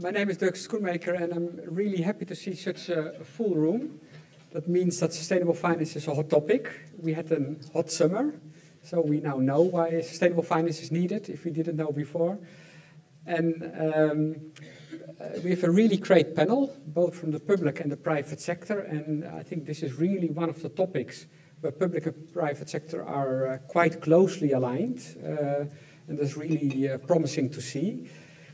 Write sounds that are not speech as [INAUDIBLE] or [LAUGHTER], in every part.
my name is Dirk Schoenmaker, and I'm really happy to see such a full room. That means that sustainable finance is a hot topic. We had a hot summer, so we now know why sustainable finance is needed if we didn't know before. And um, we have a really great panel, both from the public and the private sector, and I think this is really one of the topics where public and private sector are uh, quite closely aligned, uh, and that's really uh, promising to see.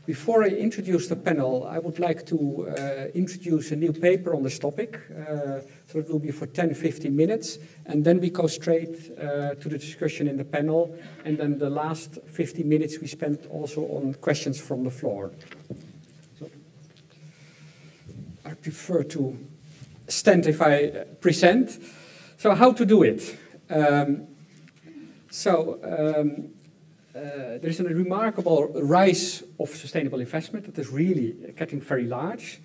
Before I introduce the panel, I would like to uh, introduce a new paper on this topic. Uh, so it will be for 10, 15 minutes, and then we go straight uh, to the discussion in the panel, and then the last 15 minutes we spend also on questions from the floor. So I prefer to stand if I present. So how to do it? Um, so um, uh, there is a remarkable rise of sustainable investment that is really getting very large.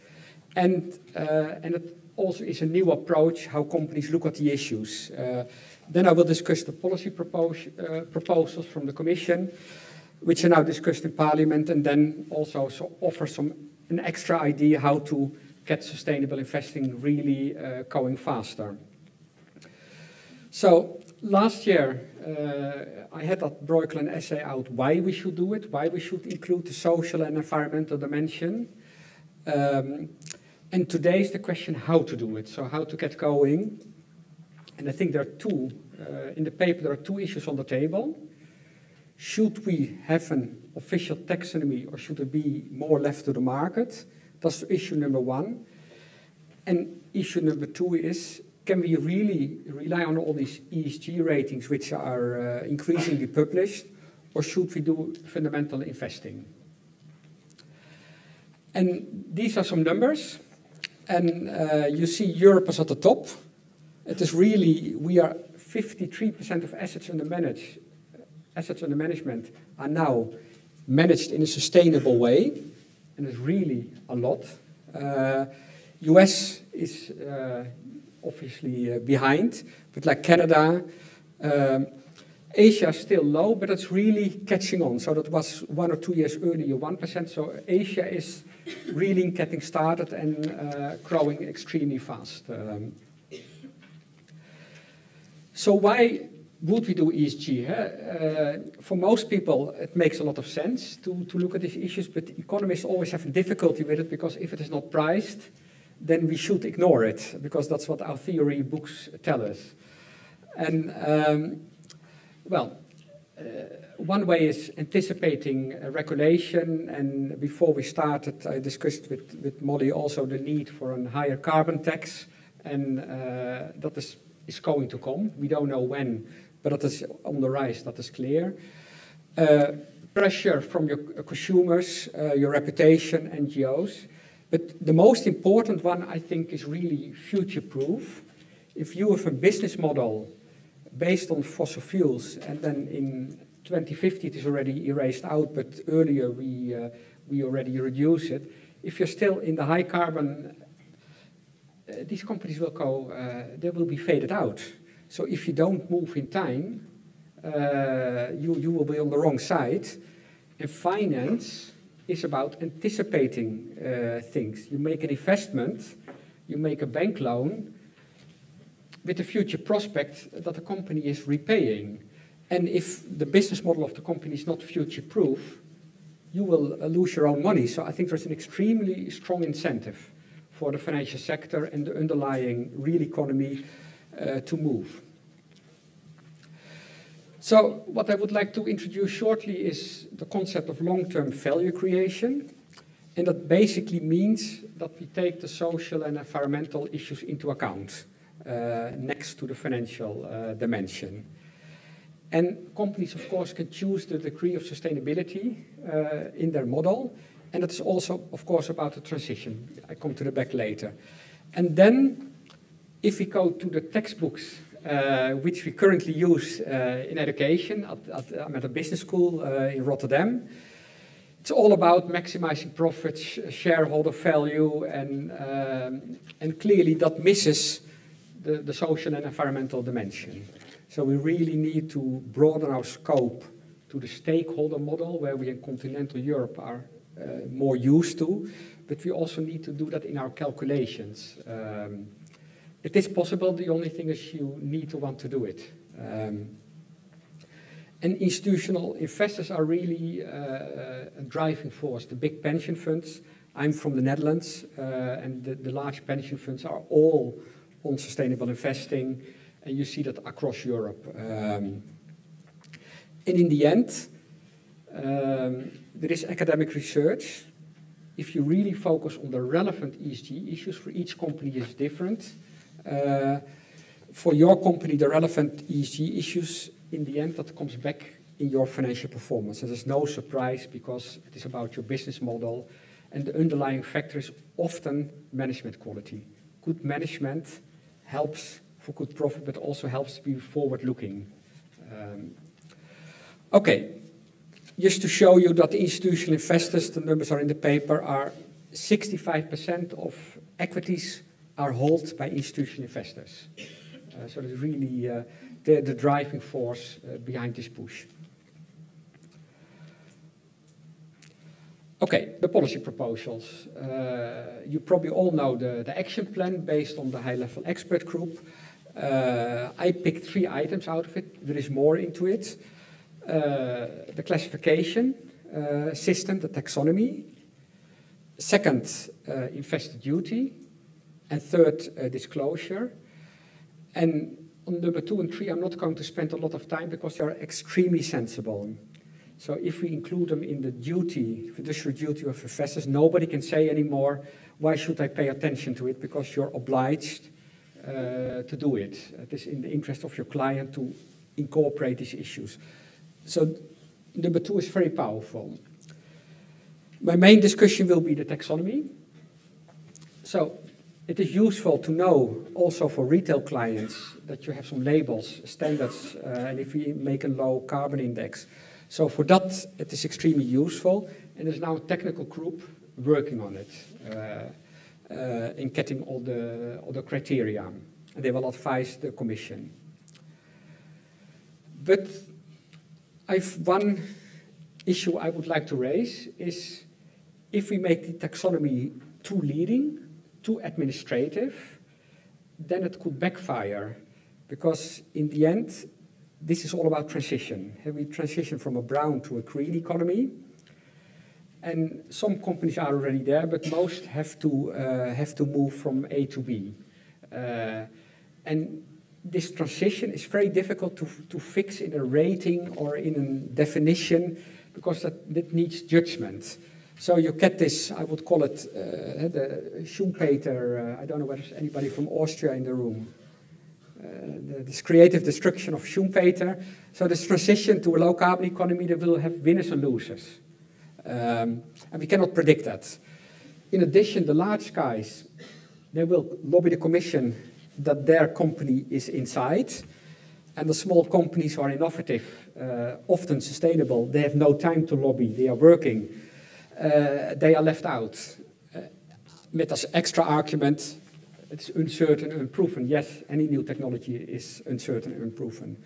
And, uh, and it also is a new approach how companies look at the issues. Uh, then I will discuss the policy proposals from the Commission, which are now discussed in Parliament, and then also so offer some an extra idea how to get sustainable investing really uh, going faster. So last year, I had that Bruegel essay out why we should do it, why we should include the social and environmental dimension. Um, and today is the question how to do it, so how to get going. And I think there are two, uh, in the paper, there are two issues on the table. Should we have an official taxonomy or should it be more left to the market? That's issue number one. And issue number two is can we really rely on all these ESG ratings which are uh, increasingly published, or should we do fundamental investing? And these are some numbers, and uh, you see Europe is at the top. It is really, we are 53% of assets under, manage, assets under management are now managed in a sustainable way, and it's really a lot. Uh, US is uh, obviously uh, behind, but like Canada, um, Asia is still low, but it's really catching on. So that was one or two years earlier, 1%. So Asia is really getting started and uh, growing extremely fast. Um, so why would we do ESG? Huh? Uh, for most people, it makes a lot of sense to, to look at these issues, but economists always have difficulty with it because if it is not priced, then we should ignore it because that's what our theory books tell us. And um, well, uh, one way is anticipating regulation. And before we started, I discussed with, with Molly also the need for a higher carbon tax, and uh, that is, is going to come. We don't know when, but that is on the rise. That is clear. Uh, pressure from your consumers, uh, your reputation, NGOs. But the most important one, I think, is really future proof. If you have a business model based on fossil fuels, and then in 2050 it is already erased out, but earlier we, uh, we already reduce it. If you're still in the high carbon, uh, these companies will go, uh, they will be faded out. So if you don't move in time, uh, you, you will be on the wrong side. And finance is about anticipating uh, things. You make an investment, you make a bank loan with the future prospect that the company is repaying. And if the business model of the company is not future proof, you will uh, lose your own money. So I think there's an extremely strong incentive for the financial sector and the underlying real economy uh, to move. So what I would like to introduce shortly is the concept of long-term value creation. And that basically means that we take the social and environmental issues into account uh, next to the financial uh, dimension. And companies, of course, can choose the degree of sustainability uh, in their model. And that is also, of course, about the transition. I come to the back later. And then, if we go to the textbooks which we currently use uh, in education. At, at, I'm at a business school uh, in Rotterdam. It's all about maximizing profits, shareholder value, and, um, and clearly that misses the, the social and environmental dimension. So we really need to broaden our scope to the stakeholder model, where we in continental Europe are uh, more used to, but we also need to do that in our calculations. Um, it is possible, the only thing is you need to want to do it. Um, and institutional investors are really uh, a driving force. The big pension funds, I'm from the Netherlands, uh, and the, the, large pension funds are all on sustainable investing, and you see that across Europe. Um, and in the end, um, there is academic research. If you really focus on the relevant ESG issues for each company is different. Uh, for your company, the relevant ESG issues in the end, that comes back in your financial performance. And there's no surprise because it is about your business model. And the underlying factor is often management quality. Good management helps for good profit, but also helps to be forward looking. Um, okay, just to show you that the institutional investors, the numbers are in the paper, are 65% of equities are held by institutional investors. Uh, so it's really uh, the, driving force uh, behind this push. Okay, the policy proposals. You probably all know the, action plan based on the high-level expert group. I picked three items out of it. There is more into it. The classification system, the taxonomy. Second, investor duty. And third, disclosure. And on number two and three, I'm not going to spend a lot of time because they are extremely sensible. So if we include them in the duty, fiduciary duty of professors, nobody can say anymore, why should I pay attention to it? Because you're obliged uh, to do it. It is in the interest of your client to incorporate these issues. So number two is very powerful. My main discussion will be the taxonomy. So it is useful to know also for retail clients that you have some labels, standards, uh, and if we make a low carbon index. So for that, it is extremely useful, and there's now a technical group working on it uh, uh, in getting all the, all the criteria, and they will advise the commission. But I've one issue I would like to raise is if we make the taxonomy too leading, too administrative, then it could backfire because in the end, this is all about transition. We transition from a brown to a green economy. And some companies are already there, but most have to, uh, have to move from A to B. Uh, and this transition is very difficult to, to fix in a rating or in a definition because that, that needs judgment. So you get this, I would call it uh, the Schumpeter, uh, I don't know whether there's anybody from Austria in the room. Uh, the, this creative destruction of Schumpeter. So this transition to a low carbon economy that will have winners and losers. Um, and we cannot predict that. In addition, the large guys, they will lobby the commission that their company is inside. And the small companies who are innovative, uh, often sustainable, they have no time to lobby, they are working they are left out. Uh, met as extra argument, it's uncertain, and unproven. Yes, any new technology is uncertain, unproven.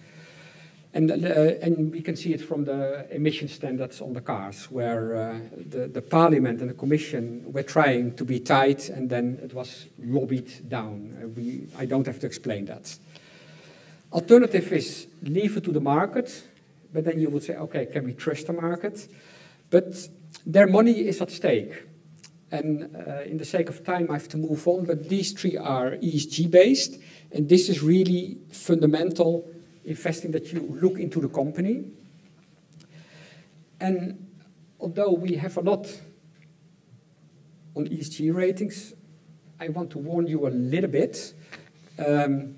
And, uh, and we can see it from the emission standards on the cars, where uh, the, the parliament and the commission were trying to be tight, and then it was lobbied down. Uh, we, I don't have to explain that. Alternative is leave it to the market, but then you would say, okay, can we trust the market? But their money is at stake. And uh, in the sake of time, I have to move on, but these three are ESG based, and this is really fundamental investing that you look into the company. And although we have a lot on ESG ratings, I want to warn you a little bit. Um,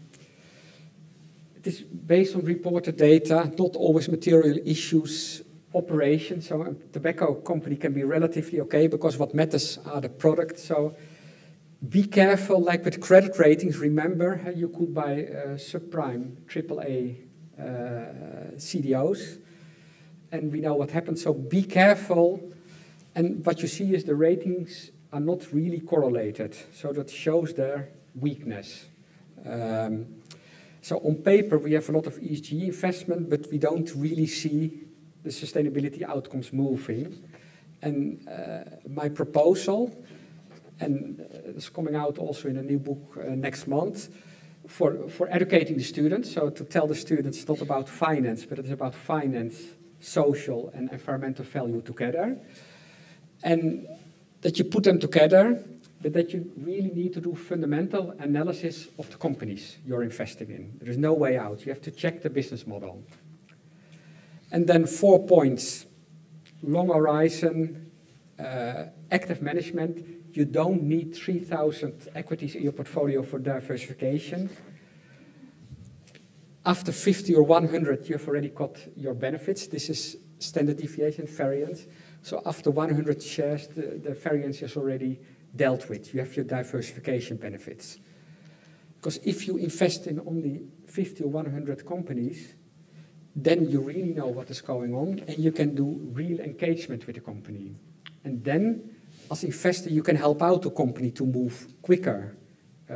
it is based on reported data, not always material issues operation. So a tobacco company can be relatively okay because what matters are the products. So be careful, like with credit ratings, remember you could buy uh, subprime, AAA uh, CDOs, and we know what happens. So be careful. And what you see is the ratings are not really correlated, so that shows their weakness. Um, so on paper, we have a lot of ESG investment, but we don't really see the sustainability outcomes moving. And uh, my proposal, and it's coming out also in a new book uh, next month, for, for educating the students, so to tell the students it's not about finance, but it's about finance, social, and environmental value together. And that you put them together, but that you really need to do fundamental analysis of the companies you're investing in. There is no way out. You have to check the business model. And then four points long horizon, uh, active management. You don't need 3,000 equities in your portfolio for diversification. After 50 or 100, you've already got your benefits. This is standard deviation variance. So after 100 shares, the, the variance is already dealt with. You have your diversification benefits. Because if you invest in only 50 or 100 companies, then you really know what is going on and you can do real engagement with the company. And then, as investor, you can help out the company to move quicker uh,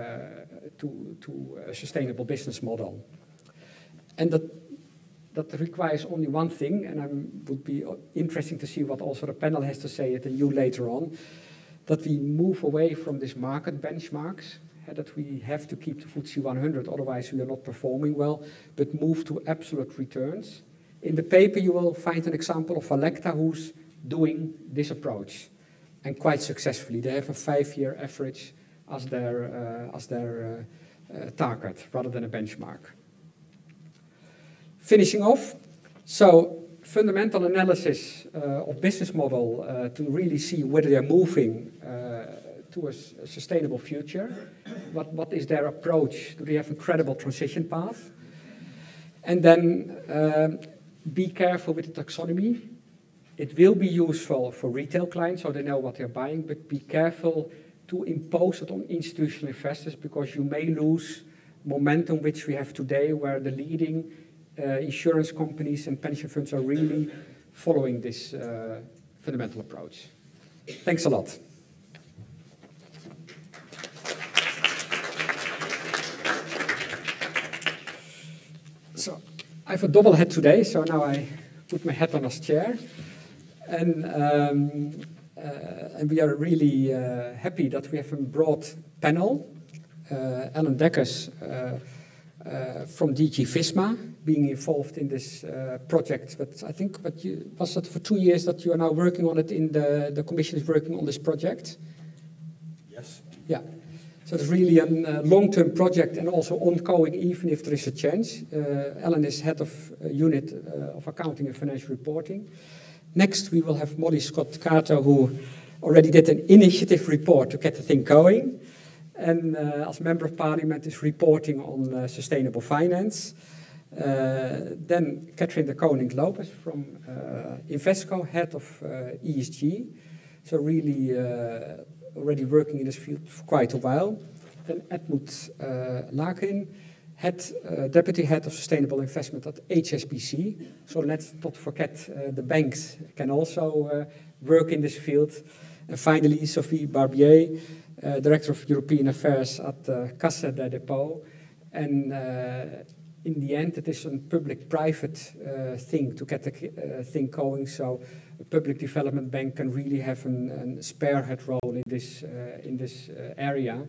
to, to a sustainable business model. And that, that requires only one thing, and it would be interesting to see what also the panel has to say at the you later on, that we move away from these market benchmarks, that we have to keep the FTSE 100, otherwise we are not performing well, but move to absolute returns. In the paper, you will find an example of Alecta who's doing this approach, and quite successfully. They have a five-year average as their, uh, as their uh, uh, target, rather than a benchmark. Finishing off, so fundamental analysis of business model to really see whether they're moving to a, sustainable future. What, what is their approach? Do they have a credible transition path? And then um, be careful with the taxonomy. It will be useful for retail clients so they know what they're buying, but be careful to impose it on institutional investors because you may lose momentum which we have today where the leading uh, insurance companies and pension funds are really following this uh, fundamental approach. Thanks a lot. So I have a double hat today, so now I put my hat on as chair. And, um, uh, and we are really uh, happy that we have a broad panel. Uh, Alain Deckers uh, uh, from DG FISMA being involved in this uh, project. But I think what you, was it for two years that you are now working on it in the, the commission is working on this project? Yes. Yeah. So it's really a long-term project and also ongoing even if there is a change. Uh, Ellen is head of uh, unit uh, of accounting and financial reporting. Next we will have Molly Scott Cato who already did an initiative report to get the thing going and as member of parliament is reporting on sustainable finance. Then Cathrine de Coninck-Lopez from Invesco, head of ESG. So really already working in this field for quite a while. Then Edmund Lakin, head, uh, deputy head of sustainable investment at HSBC. So let's not forget uh, the banks can also uh, work in this field. And finally, Sophie Barbier, uh, Director of European Affairs at uh, Caisse des. And uh, in the end, it is a public-private uh, thing to get the uh, thing going. So public development bank can really have a spearhead role in this uh, in this area.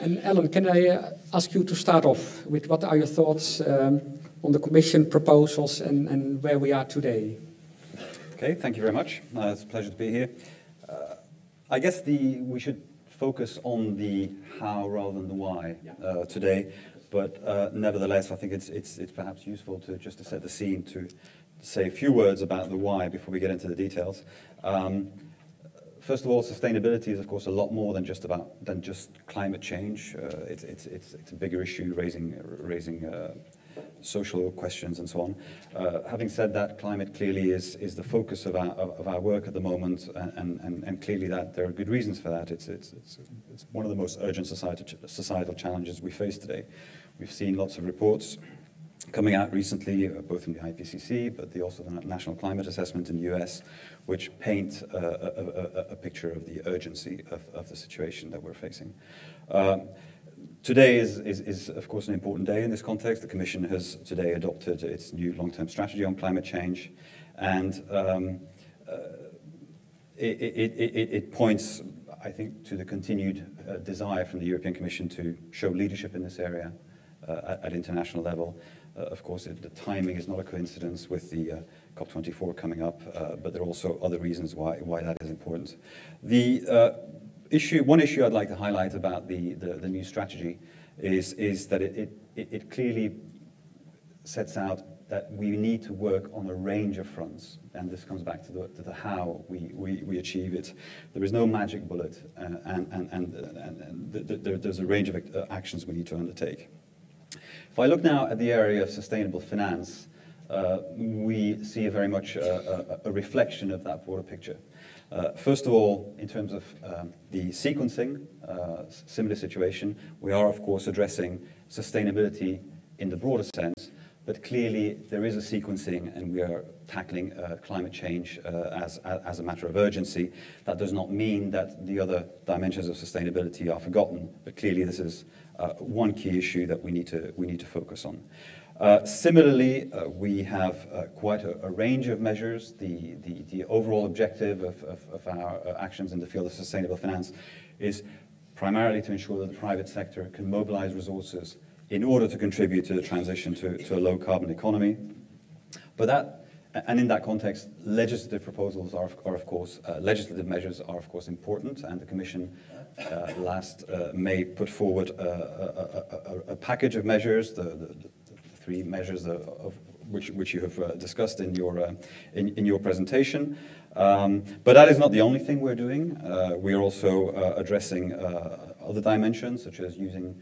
And Ellen, can I ask you to start off with what are your thoughts um, on the Commission proposals and, and where we are today? Okay, thank you very much. it's a pleasure to be here. I guess the we should focus on the how rather than the why uh, today. But uh, nevertheless, I think it's, it's, it's perhaps useful to just to set the scene to say a few words about the why before we get into the details. Um, first of all, sustainability is, of course, a lot more than just about than just climate change. Uh, it's, it's, it's, it's a bigger issue, raising raising uh, social questions and so on. Uh, having said that, climate clearly is, is the focus of our, of our work at the moment, and, and, and clearly that there are good reasons for that. It's, it's, it's, it's one of the most urgent societal, societal challenges we face today. We've seen lots of reports coming out recently, uh, both from the IPCC, but the, also the National Climate Assessment in the US, which paint uh, a, a, a, picture of the urgency of, of the situation that we're facing. Um, Today is, is, is, of course, an important day in this context. The Commission has today adopted its new long-term strategy on climate change. And um, uh, it, it, it, it points, I think, to the continued uh, desire from the European Commission to show leadership in this area uh, at, at, international level. Uh, of course, the timing is not a coincidence with the uh, COP24 coming up, uh, but there are also other reasons why, why that is important. The issue, one issue I'd like to highlight about the, new strategy is, that it, clearly sets out that we need to work on a range of fronts, and this comes back to the, how we, achieve it. There is no magic bullet, and, and, and, and the, the, there's a range of actions we need to undertake. If I look now at the area of sustainable finance, uh, we see very much a, a, a, reflection of that broader picture. Uh, first of all, in terms of um, the sequencing, uh, similar situation, we are of course addressing sustainability in the broader sense, but clearly there is a sequencing and we are tackling uh, climate change uh, as, as a matter of urgency. That does not mean that the other dimensions of sustainability are forgotten, but clearly this is uh, one key issue that we need to, we need to focus on. Uh, similarly, uh, we have uh, quite a, a, range of measures. The, the, the overall objective of, of, of our actions in the field of sustainable finance is primarily to ensure that the private sector can mobilize resources in order to contribute to the transition to, to a low carbon economy. But that, and in that context, legislative proposals are, are of course, uh, legislative measures are of course important, and the Commission uh, last uh, May put forward a, package of measures, the, three measures of, which, you have uh, discussed in your, uh, in, in, your presentation. Um, but that is not the only thing we're doing. Uh, we are also addressing other dimensions, such as using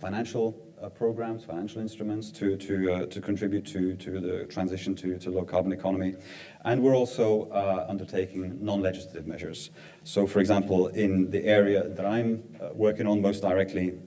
financial uh, programs, financial instruments to, to, uh, to contribute to, to the transition to, to low carbon economy. And we're also uh, undertaking non-legislative measures. So for example, in the area that I'm uh, working on most directly,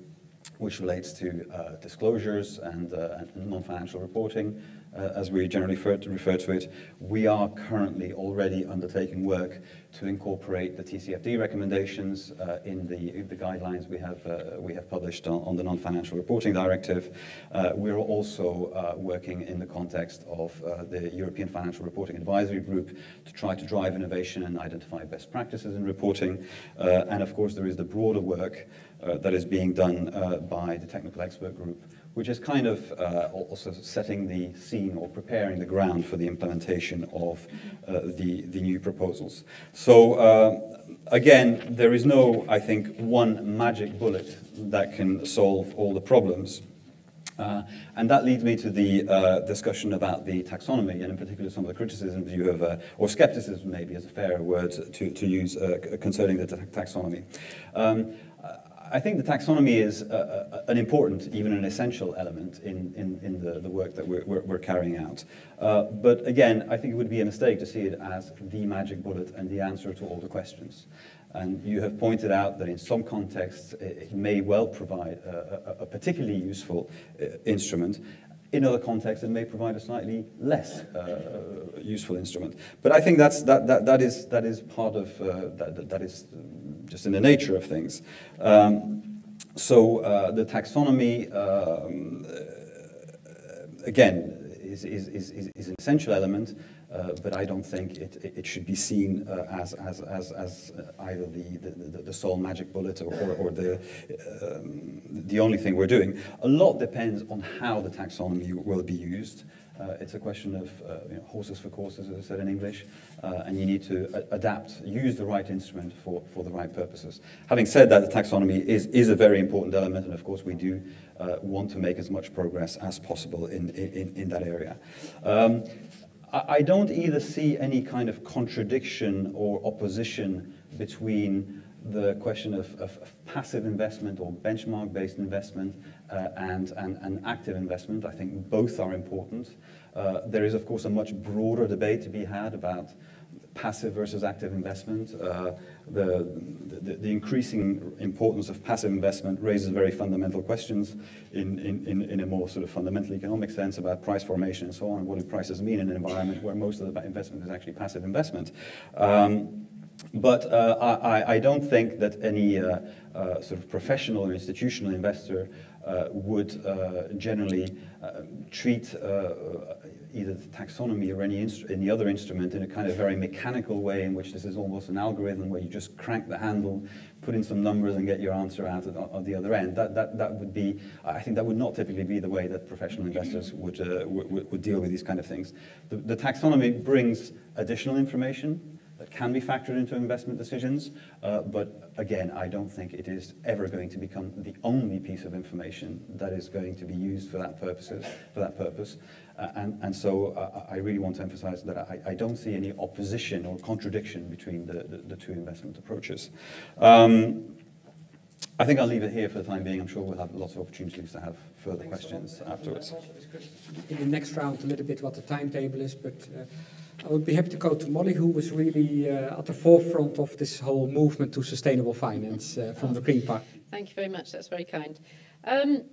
which relates to uh, disclosures and, uh, and non-financial reporting, uh, as we generally refer to, refer to, it, we are currently already undertaking work to incorporate the TCFD recommendations uh, in the, the, guidelines we have, uh, we have published on, on the non-financial reporting directive. Uh, we're also uh, working in the context of uh, the European Financial Reporting Advisory Group to try to drive innovation and identify best practices in reporting. and of course, there is the broader work that is being done by the Technical Expert Group which is kind of uh, also setting the scene or preparing the ground for the implementation of uh, the, the new proposals. So uh, again, there is no, I think, one magic bullet that can solve all the problems. Uh, and that leads me to the uh, discussion about the taxonomy, and in particular some of the criticisms you have, uh, or skepticism maybe is a fair word to, to use concerning the taxonomy. Um, I think the taxonomy is a, a, an important, even an essential element in, in, in the, the work that we're, we're, we're carrying out. Uh, but again, I think it would be a mistake to see it as the magic bullet and the answer to all the questions. And you have pointed out that in some contexts it, it may well provide a, a particularly useful uh, instrument. In other contexts, it may provide a slightly less uh, useful instrument. But I think that's, that, that, that, is, that is part of, uh, that, that is just in the nature of things. Um, so uh, the taxonomy, um, uh, again, is, is, is, is an essential element, uh, but I don't think it, it should be seen uh, as, as, as, as either the, the, the, sole magic bullet or, or, or the, um, the only thing we're doing. A lot depends on how the taxonomy will be used. Uh, it's a question of uh, you know, horses for courses, as I said in English, uh, and you need to adapt, use the right instrument for, for the right purposes. Having said that, the taxonomy is, is a very important element, and of course we do uh, want to make as much progress as possible in, in, in that area. Um, I, don't either see any kind of contradiction or opposition between the question of, of, of passive investment or benchmark-based investment uh, and, and, and, active investment. I think both are important. Uh, there is, of course, a much broader debate to be had about passive versus active investment. Uh, the, increasing importance of passive investment raises very fundamental questions in, a more sort of fundamental economic sense about price formation and so on. What do prices mean in an environment where most of the investment is actually passive investment? Um, but uh, I, don't think that any uh, sort of professional or institutional investor would generally treat either the taxonomy or any, any other instrument in a kind of very mechanical way in which this is almost an algorithm where you just crank the handle, put in some numbers and get your answer out at, at the other end. That, that, that would be, I think that would not typically be the way that professional investors would, uh, would, would deal with these kind of things. The, the taxonomy brings additional information that can be factored into investment decisions, uh, but again, I don't think it is ever going to become the only piece of information that is going to be used for that purposes, for that purpose. And, and so uh, I really want to emphasize that I, I don't see any opposition or contradiction between the, the, the two investment approaches. Um, I think I'll leave it here for the time being. I'm sure we'll have lots of opportunities to have further Thanks questions afterwards. In the next round, a little bit what the timetable is, but uh, I would be happy to go to Molly, who was really uh, at the forefront of this whole movement to sustainable finance uh, from the Green Party. Thank you very much. That's very kind. Um,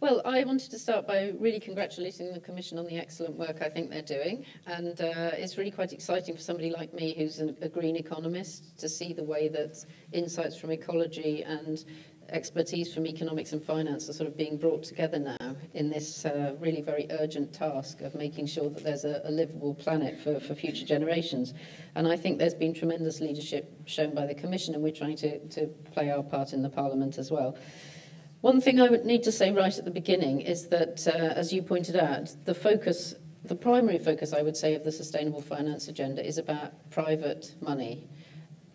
well, I wanted to start by really congratulating the Commission on the excellent work I think they're doing. And uh, it's really quite exciting for somebody like me who's an, a green economist to see the way that insights from ecology and expertise from economics and finance are sort of being brought together now in this uh, really very urgent task of making sure that there's a, a livable planet for, for future generations. And I think there's been tremendous leadership shown by the Commission, and we're trying to, to play our part in the Parliament as well. One thing I would need to say right at the beginning is that, uh, as you pointed out, the focus, the primary focus, I would say, of the sustainable finance agenda is about private money.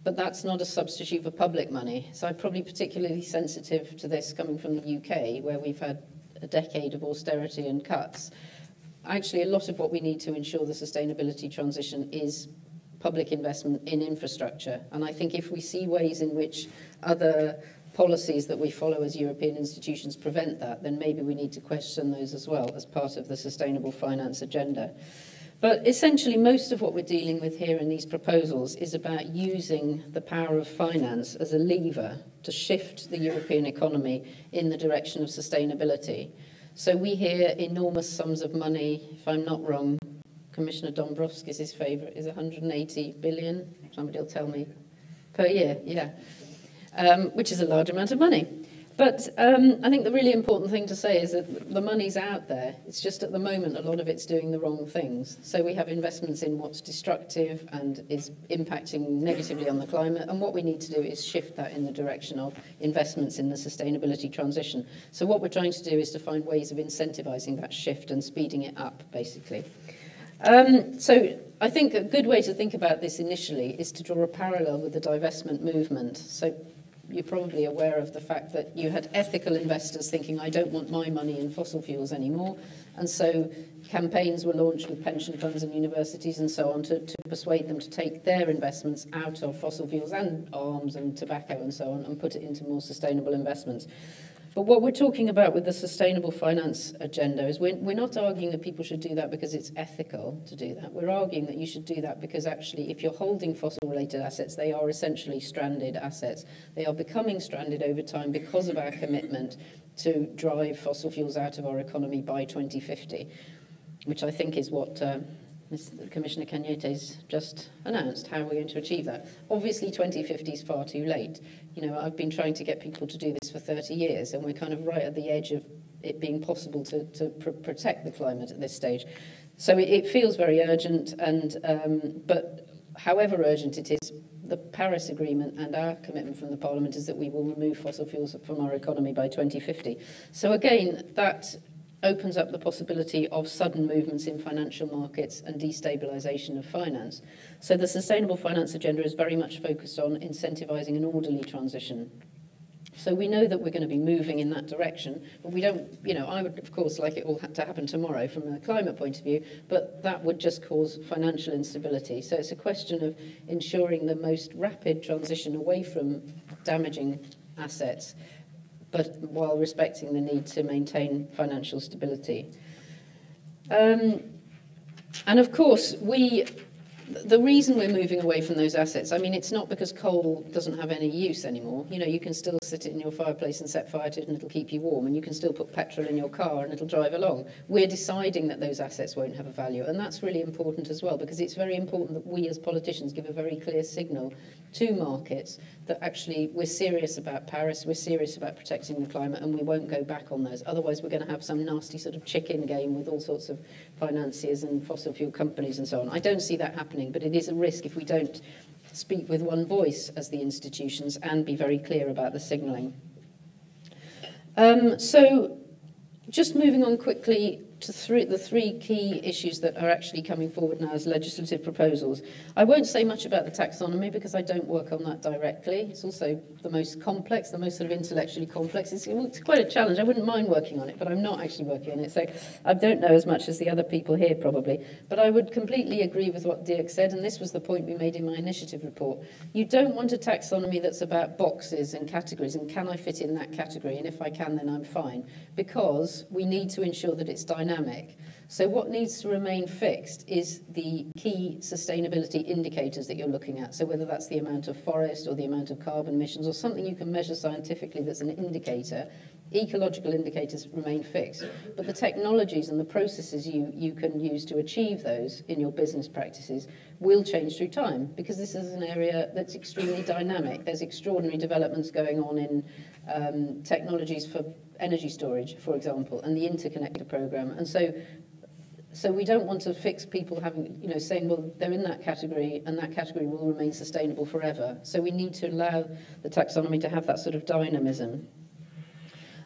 But that's not a substitute for public money. So I'm probably particularly sensitive to this coming from the UK, where we've had a decade of austerity and cuts. Actually, a lot of what we need to ensure the sustainability transition is public investment in infrastructure. And I think if we see ways in which other policies that we follow as European institutions prevent that, then maybe we need to question those as well as part of the sustainable finance agenda. But essentially, most of what we're dealing with here in these proposals is about using the power of finance as a lever to shift the European economy in the direction of sustainability. So we hear enormous sums of money, if I'm not wrong, Commissioner Dombrovskis' favourite is 180 billion, somebody will tell me, per year, yeah um, which is a large amount of money. But um, I think the really important thing to say is that the money's out there. It's just at the moment a lot of it's doing the wrong things. So we have investments in what's destructive and is impacting negatively on the climate. And what we need to do is shift that in the direction of investments in the sustainability transition. So what we're trying to do is to find ways of incentivizing that shift and speeding it up, basically. Um, so I think a good way to think about this initially is to draw a parallel with the divestment movement. So you're probably aware of the fact that you had ethical investors thinking, I don't want my money in fossil fuels anymore. And so campaigns were launched with pension funds and universities and so on to, to persuade them to take their investments out of fossil fuels and arms and tobacco and so on and put it into more sustainable investments. But what we're talking about with the sustainable finance agenda is we're, we're not arguing that people should do that because it's ethical to do that. We're arguing that you should do that because actually, if you're holding fossil related assets, they are essentially stranded assets. They are becoming stranded over time because of our commitment to drive fossil fuels out of our economy by 2050, which I think is what. Uh, Mr. Commissioner Canyete's just announced how we're going to achieve that. Obviously, 2050 is far too late. You know, I've been trying to get people to do this for 30 years, and we're kind of right at the edge of it being possible to, to pr protect the climate at this stage. So it, it feels very urgent, and um, but however urgent it is, the Paris Agreement and our commitment from the Parliament is that we will remove fossil fuels from our economy by 2050. So again, that opens up the possibility of sudden movements in financial markets and destabilization of finance. So the sustainable finance agenda is very much focused on incentivizing an orderly transition. So we know that we're going to be moving in that direction, but we don't, you know, I would of course like it all to happen tomorrow from a climate point of view, but that would just cause financial instability. So it's a question of ensuring the most rapid transition away from damaging assets but while respecting the need to maintain financial stability. Um, and of course, we the reason we're moving away from those assets, I mean, it's not because coal doesn't have any use anymore. You know, you can still sit in your fireplace and set fire to it and it'll keep you warm, and you can still put petrol in your car and it'll drive along. We're deciding that those assets won't have a value, and that's really important as well because it's very important that we as politicians give a very clear signal to markets that actually we're serious about Paris, we're serious about protecting the climate, and we won't go back on those. Otherwise, we're going to have some nasty sort of chicken game with all sorts of financiers and fossil fuel companies and so on. I don't see that happening, but it is a risk if we don't speak with one voice as the institutions and be very clear about the signalling. Um, so, just moving on quickly to three, the three key issues that are actually coming forward now as legislative proposals. I won't say much about the taxonomy because I don't work on that directly. It's also the most complex, the most sort of intellectually complex. It's, it's quite a challenge. I wouldn't mind working on it, but I'm not actually working on it. So I don't know as much as the other people here probably. But I would completely agree with what Dirk said, and this was the point we made in my initiative report. You don't want a taxonomy that's about boxes and categories, and can I fit in that category? And if I can, then I'm fine. Because we need to ensure that it's dynamic dynamic. So what needs to remain fixed is the key sustainability indicators that you're looking at. So whether that's the amount of forest or the amount of carbon emissions or something you can measure scientifically that's an indicator, ecological indicators remain fixed. But the technologies and the processes you, you can use to achieve those in your business practices will change through time because this is an area that's extremely dynamic. There's extraordinary developments going on in um, technologies for energy storage, for example, and the interconnector program. And so so we don't want to fix people having, you know, saying, well, they're in that category and that category will remain sustainable forever. So we need to allow the taxonomy to have that sort of dynamism.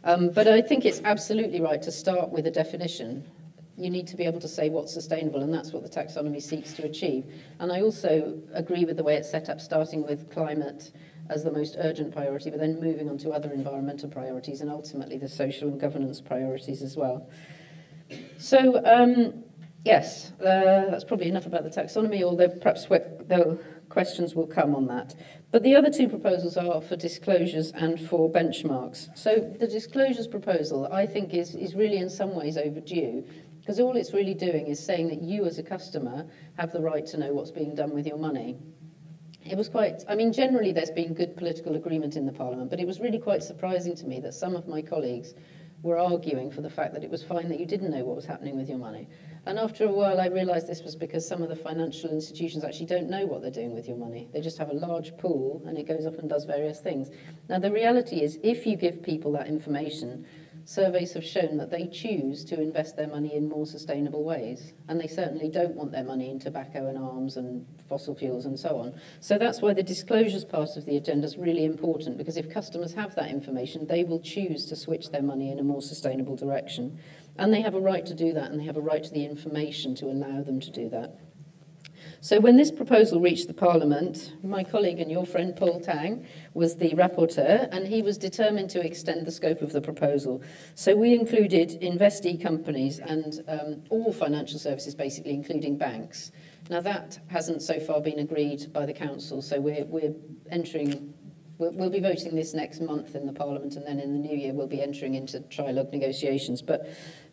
Um, but I think it's absolutely right to start with a definition. You need to be able to say what's sustainable, and that's what the taxonomy seeks to achieve. And I also agree with the way it's set up, starting with climate as the most urgent priority, but then moving on to other environmental priorities and ultimately the social and governance priorities as well. So, um, yes, uh, that's probably enough about the taxonomy, although perhaps the questions will come on that. But the other two proposals are for disclosures and for benchmarks. So the disclosures proposal, I think, is, is really in some ways overdue because all it's really doing is saying that you as a customer have the right to know what's being done with your money it was quite, I mean, generally there's been good political agreement in the Parliament, but it was really quite surprising to me that some of my colleagues were arguing for the fact that it was fine that you didn't know what was happening with your money. And after a while, I realised this was because some of the financial institutions actually don't know what they're doing with your money. They just have a large pool and it goes off and does various things. Now, the reality is, if you give people that information, surveys have shown that they choose to invest their money in more sustainable ways. And they certainly don't want their money in tobacco and arms and fossil fuels and so on. So that's why the disclosures part of the agenda is really important because if customers have that information, they will choose to switch their money in a more sustainable direction. And they have a right to do that and they have a right to the information to allow them to do that. So when this proposal reached the Parliament, my colleague and your friend Paul Tang was the rapporteur, and he was determined to extend the scope of the proposal. So we included investee companies and um, all financial services, basically, including banks. Now that hasn't so far been agreed by the council, so we're, we're entering We'll, be voting this next month in the Parliament, and then in the new year we'll be entering into trilogue negotiations. But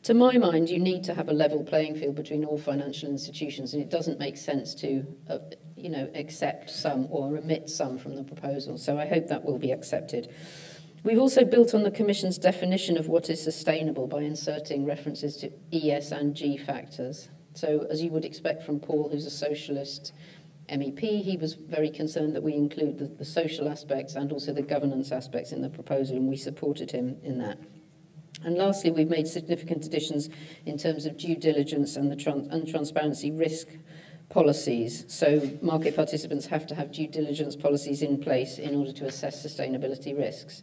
to my mind, you need to have a level playing field between all financial institutions, and it doesn't make sense to, uh, you know, accept some or omit some from the proposal. So I hope that will be accepted. We've also built on the Commission's definition of what is sustainable by inserting references to ES and G factors. So, as you would expect from Paul, who's a socialist MEP, he was very concerned that we include the, the social aspects and also the governance aspects in the proposal, and we supported him in that. And lastly, we've made significant additions in terms of due diligence and the trans- and transparency risk policies. So market participants have to have due diligence policies in place in order to assess sustainability risks.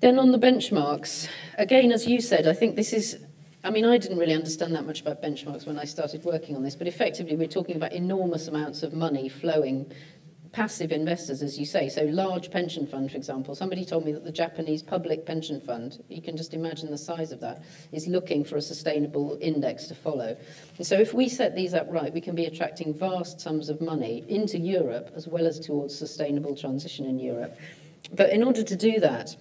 Then on the benchmarks, again, as you said, I think this is I mean, I didn't really understand that much about benchmarks when I started working on this, but effectively we're talking about enormous amounts of money flowing passive investors, as you say. So, large pension fund, for example. Somebody told me that the Japanese public pension fund, you can just imagine the size of that, is looking for a sustainable index to follow. And so, if we set these up right, we can be attracting vast sums of money into Europe as well as towards sustainable transition in Europe. But in order to do that,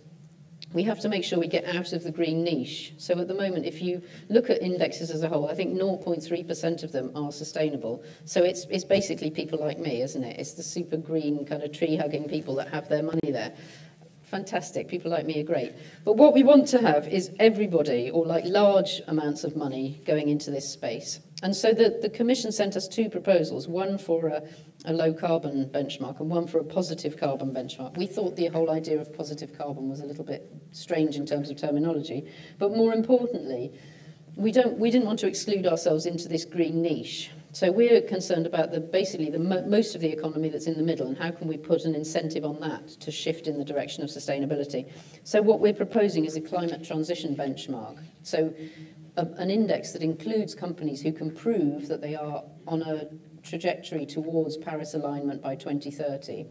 we have to make sure we get out of the green niche. So at the moment, if you look at indexes as a whole, I think 0.3% of them are sustainable. So it's, it's basically people like me, isn't it? It's the super green kind of tree hugging people that have their money there. Fantastic, people like me are great. But what we want to have is everybody, or like large amounts of money, going into this space. And so the, the Commission sent us two proposals, one for a, a low carbon benchmark and one for a positive carbon benchmark. We thought the whole idea of positive carbon was a little bit strange in terms of terminology, but more importantly, we, don't, we didn't want to exclude ourselves into this green niche. So we're concerned about the, basically the mo most of the economy that's in the middle and how can we put an incentive on that to shift in the direction of sustainability. So what we're proposing is a climate transition benchmark. So a, an index that includes companies who can prove that they are on a trajectory towards Paris alignment by 2030.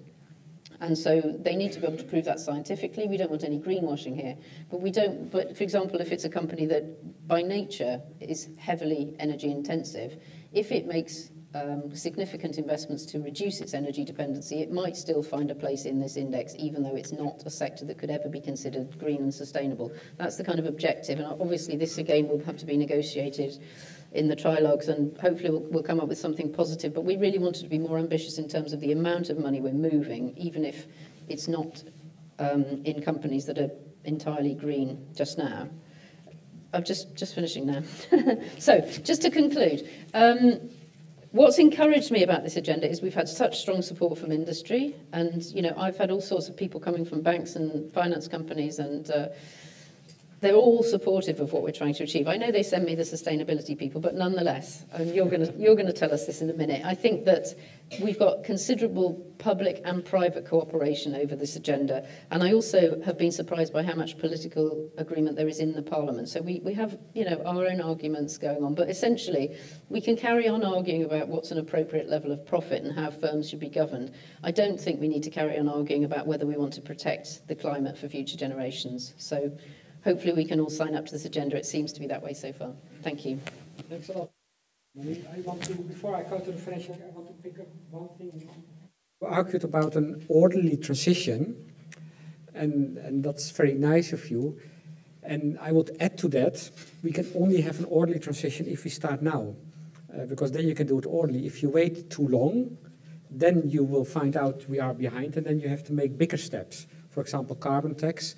And so they need to be able to prove that scientifically. We don't want any greenwashing here. But we don't, but for example, if it's a company that by nature is heavily energy intensive, if it makes um, significant investments to reduce its energy dependency, it might still find a place in this index, even though it's not a sector that could ever be considered green and sustainable. That's the kind of objective, and obviously this again will have to be negotiated in the trilogues, and hopefully we'll, we'll come up with something positive. But we really wanted to be more ambitious in terms of the amount of money we're moving, even if it's not um, in companies that are entirely green just now. I'm just, just finishing now. [LAUGHS] so, just to conclude, um, what's encouraged me about this agenda is we've had such strong support from industry, and you know I've had all sorts of people coming from banks and finance companies and uh, they're all supportive of what we're trying to achieve. I know they send me the sustainability people, but nonetheless, and you're going to you're going to tell us this in a minute. I think that we've got considerable public and private cooperation over this agenda, and I also have been surprised by how much political agreement there is in the Parliament. So we, we have you know our own arguments going on, but essentially we can carry on arguing about what's an appropriate level of profit and how firms should be governed. I don't think we need to carry on arguing about whether we want to protect the climate for future generations. So hopefully we can all sign up to this agenda. It seems to be that way so far. Thank you. Thanks a lot. I want to, before I go to the financial, I want to pick up one thing. We argued about an orderly transition, and, and that's very nice of you. And I would add to that, we can only have an orderly transition if we start now, uh, because then you can do it orderly. If you wait too long, then you will find out we are behind, and then you have to make bigger steps. For example, carbon tax.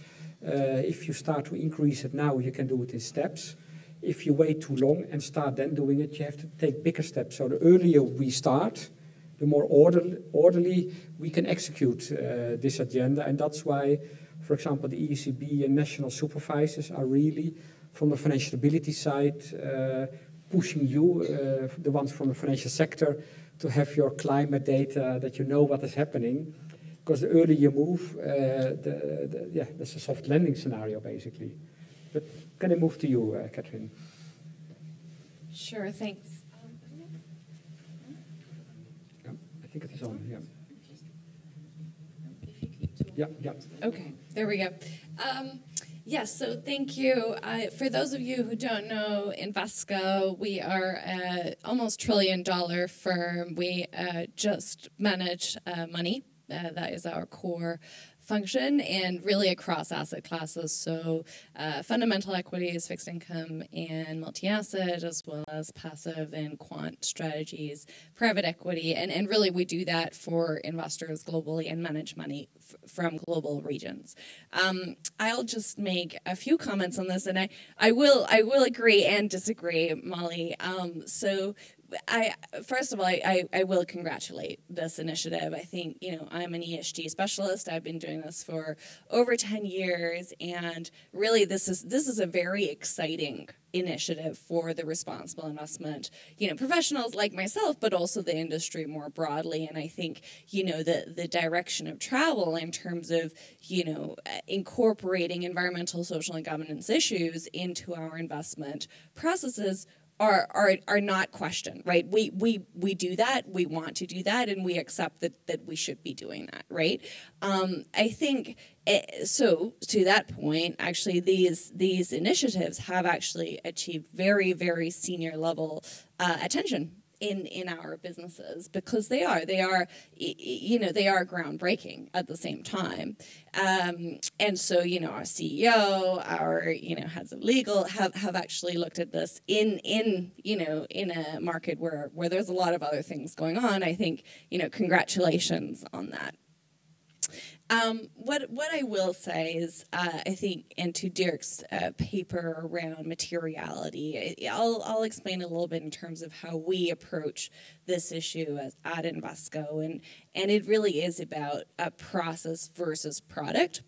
Uh, if you start to increase it now, you can do it in steps. If you wait too long and start then doing it, you have to take bigger steps. So the earlier we start, the more orderly, orderly we can execute uh, this agenda. And that's why, for example, the ECB and national supervisors are really, from the financial stability side, uh, pushing you, uh, the ones from the financial sector, to have your climate data, that you know what is happening because the earlier you move, uh, the, the, yeah, that's a soft landing scenario basically. But can I move to you, uh, Cathrine? Sure, thanks. Yeah, I think it is on. Yeah. Yeah, yeah. Okay, there we go. Um, Yes, so thank you. Uh, for those of you who don't know Invesco, we are a almost trillion dollar firm. We uh, just manage uh, money uh, that is our core function and really across asset classes. So, uh, fundamental equities, fixed income, and multi asset, as well as passive and quant strategies, private equity. And, and really, we do that for investors globally and manage money f- from global regions. Um, I'll just make a few comments on this, and I, I, will, I will agree and disagree, Molly. Um, so, I first of all, I, I, I, will congratulate this initiative. I think you know I'm an ESG specialist. I've been doing this for over ten years, and really this is this is a very exciting initiative for the responsible investment you know professionals like myself but also the industry more broadly and i think you know the the direction of travel in terms of you know incorporating environmental social and governance issues into our investment processes are are are not questioned, right? We we we do that, we want to do that, and we accept that that we should be doing that, right? Um, I think eh, so. To that point, actually, these these initiatives have actually achieved very very senior level uh, attention in in our businesses because they are they are you know they are groundbreaking at the same time. Um, and so you know our ceo our you know heads of legal have have actually looked at this in in you know in a market where where there's a lot of other things going on. I think you know congratulations on that Um, what what I will say is, uh, I think, and to Dirk's uh, paper around materiality, I'll I'll explain a little bit in terms of how we approach this issue as, at Invesco, and and it really is about a process versus product,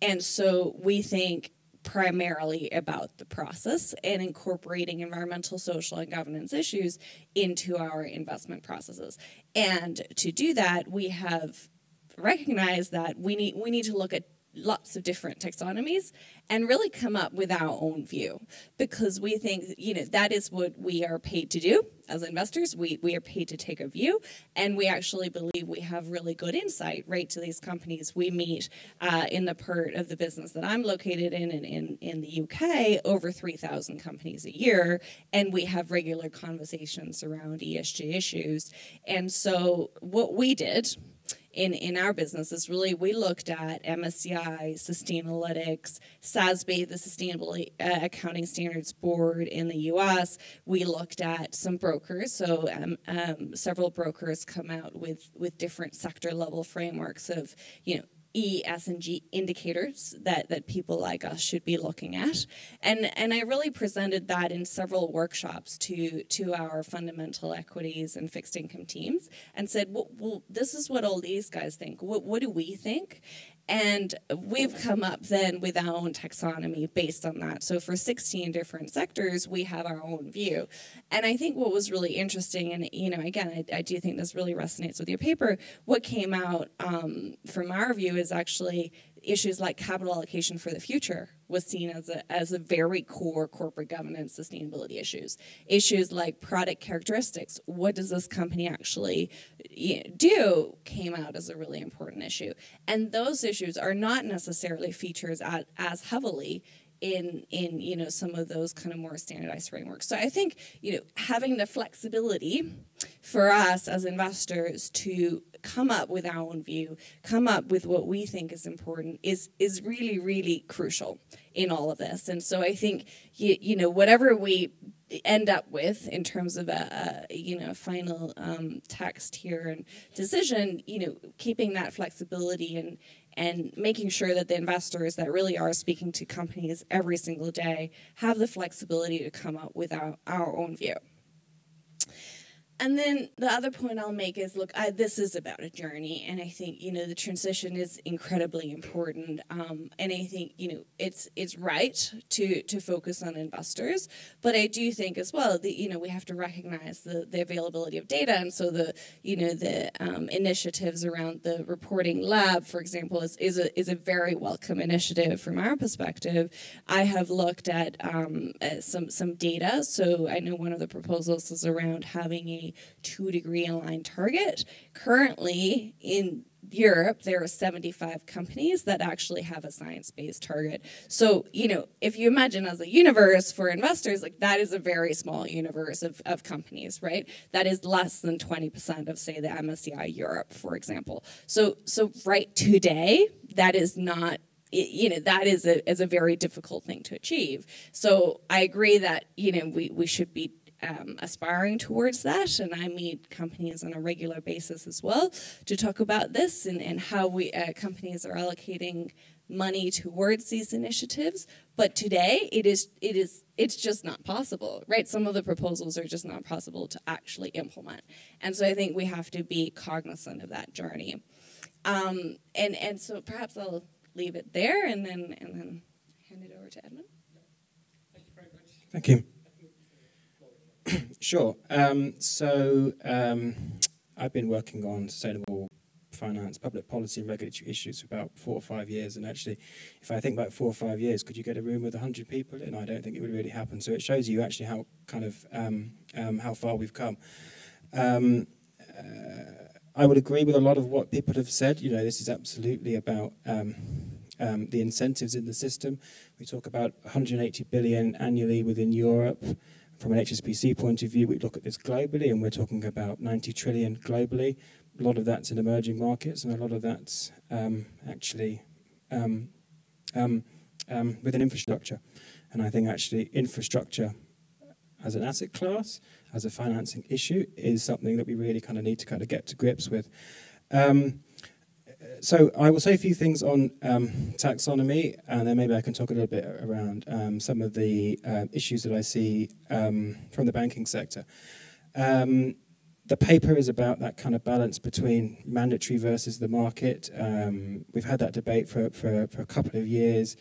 and so we think primarily about the process and incorporating environmental, social, and governance issues into our investment processes. And to do that, we have recognize that we need we need to look at lots of different taxonomies and really come up with our own view because we think you know that is what we are paid to do as investors. We, we are paid to take a view and we actually believe we have really good insight right to these companies we meet uh, in the part of the business that i'm located in in, in, in the uk over 3000 companies a year and we have regular conversations around esg issues. And so what we did in, in our business is really we looked at MSCI, Sustainalytics, SASB, the Sustainable uh, Accounting Standards Board in the US. We looked at some brokers. So um, um, several brokers come out with, with different sector level frameworks of, you know, E, S, and G indicators that, that people like us should be looking at. And, and I really presented that in several workshops to, to our fundamental equities and fixed income teams and said, well, well this is what all these guys think. What, what do we think? And we've come up then with our own taxonomy based on that. So for 16 different sectors, we have our own view. And I think what was really interesting, and you know, again, I, I do think this really resonates with your paper. What came out um, from our view is actually issues like capital allocation for the future was seen as a, as a very core corporate governance sustainability issues. Issues like product characteristics, what does this company actually do, came out as a really important issue. And those issues are not necessarily features at, as heavily in in you know some of those kind of more standardized frameworks. So I think you know having the flexibility for us as investors to come up with our own view, come up with what we think is important is is really really crucial in all of this. And so I think you, you know whatever we end up with in terms of a, a you know final um, text here and decision, you know keeping that flexibility and and making sure that the investors that really are speaking to companies every single day have the flexibility to come up with our, our own view. And then the other point I'll make is look, I, this is about a journey, and I think you know the transition is incredibly important. Um, and I think you know it's it's right to to focus on investors, but I do think as well that you know we have to recognize the the availability of data, and so the you know the um, initiatives around the reporting lab, for example, is is a is a very welcome initiative from our perspective. I have looked at um, uh, some some data, so I know one of the proposals is around having a two degree aligned target. Currently, in Europe, there are 75 companies that actually have a science based target. So, you know, if you imagine as a universe for investors, like that is a very small universe of, of companies, right? That is less than 20% of, say, the MSCI Europe, for example. So, so right today, that is not you know that is a is a very difficult thing to achieve. So I agree that you know we we should be um, aspiring towards that. And I meet companies on a regular basis as well to talk about this and, and how we uh, companies are allocating money towards these initiatives. But today, it is it is it's just not possible, right? Some of the proposals are just not possible to actually implement, and so I think we have to be cognizant of that journey. Um, and and so perhaps I'll leave it there and then and then hand it over to Edmund. Thank you very much. Thank you. [CLEARS THROAT] sure. Um, so um, I've been working on sustainable finance, public policy, and regulatory issues for about four or five years. And actually, if I think about four or five years, could you get a room with 100 people in? I don't think it would really happen. So it shows you actually how kind of um, um how far we've come. Um, uh, I would agree with a lot of what people have said. You know, this is absolutely about um, um, the incentives in the system. We talk about 180 billion annually within Europe. From an HSBC point of view, we look at this globally, and we're talking about 90 trillion globally. A lot of that's in emerging markets, and a lot of that's um, actually um, um, um within infrastructure. And I think actually infrastructure as an asset class, as a financing issue, is something that we really kind of need to kind of get to grips with. Um, so I will say a few things on um, taxonomy, and then maybe I can talk a little bit around um, some of the uh, issues that I see um, from the banking sector. Um, the paper is about that kind of balance between mandatory versus the market. Um, we've had that debate for, for, for a couple of years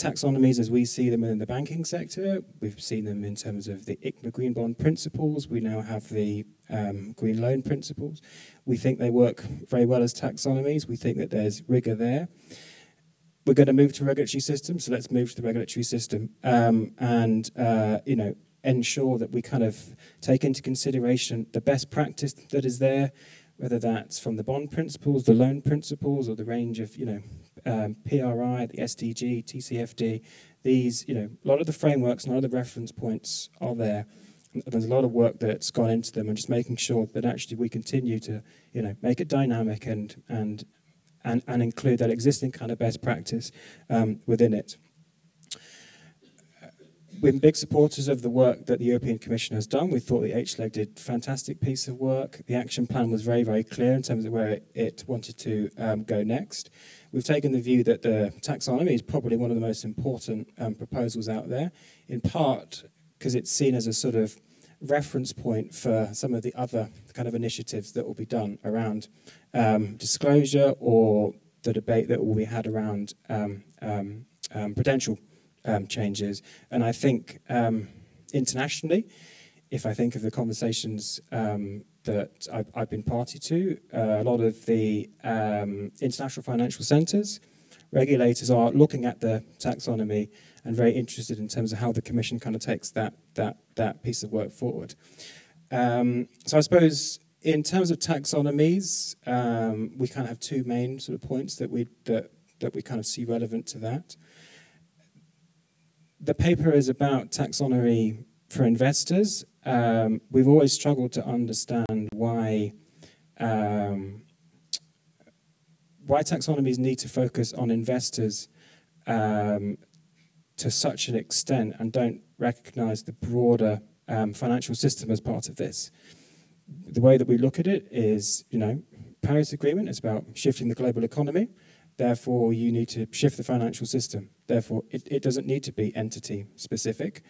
taxonomies as we see them in the banking sector. We've seen them in terms of the ICMA Green Bond principles. We now have the um, Green Loan principles. We think they work very well as taxonomies. We think that there's rigor there. We're going to move to regulatory system, so let's move to the regulatory system um, and uh, you know ensure that we kind of take into consideration the best practice that is there, whether that's from the bond principles, the loan principles, or the range of you know um, PRI, the SDG, TCFD, these, you know, a lot of the frameworks, a lot of the reference points are there. There's a lot of work that's gone into them, and just making sure that actually we continue to, you know, make it dynamic and and and, and include that existing kind of best practice um, within it. We're big supporters of the work that the European Commission has done. We thought the HLEG did a fantastic piece of work. The action plan was very, very clear in terms of where it, it wanted to um, go next. We've taken the view that the taxonomy is probably one of the most important um, proposals out there, in part because it's seen as a sort of reference point for some of the other kind of initiatives that will be done around um, disclosure or the debate that will be had around um, um, um prudential um, changes. And I think um, internationally, if I think of the conversations that I've, I've been party to. Uh, a lot of the um, international financial centres, regulators are looking at the taxonomy and very interested in terms of how the Commission kind of takes that that that piece of work forward. Um, so I suppose in terms of taxonomies, um, we kind of have two main sort of points that we that that we kind of see relevant to that. The paper is about taxonomy for investors um, we've always struggled to understand why um, why taxonomies need to focus on investors um, to such an extent and don't recognize the broader um, financial system as part of this. The way that we look at it is, you know, Paris Agreement is about shifting the global economy. Therefore, you need to shift the financial system. Therefore, it, it doesn't need to be entity specific.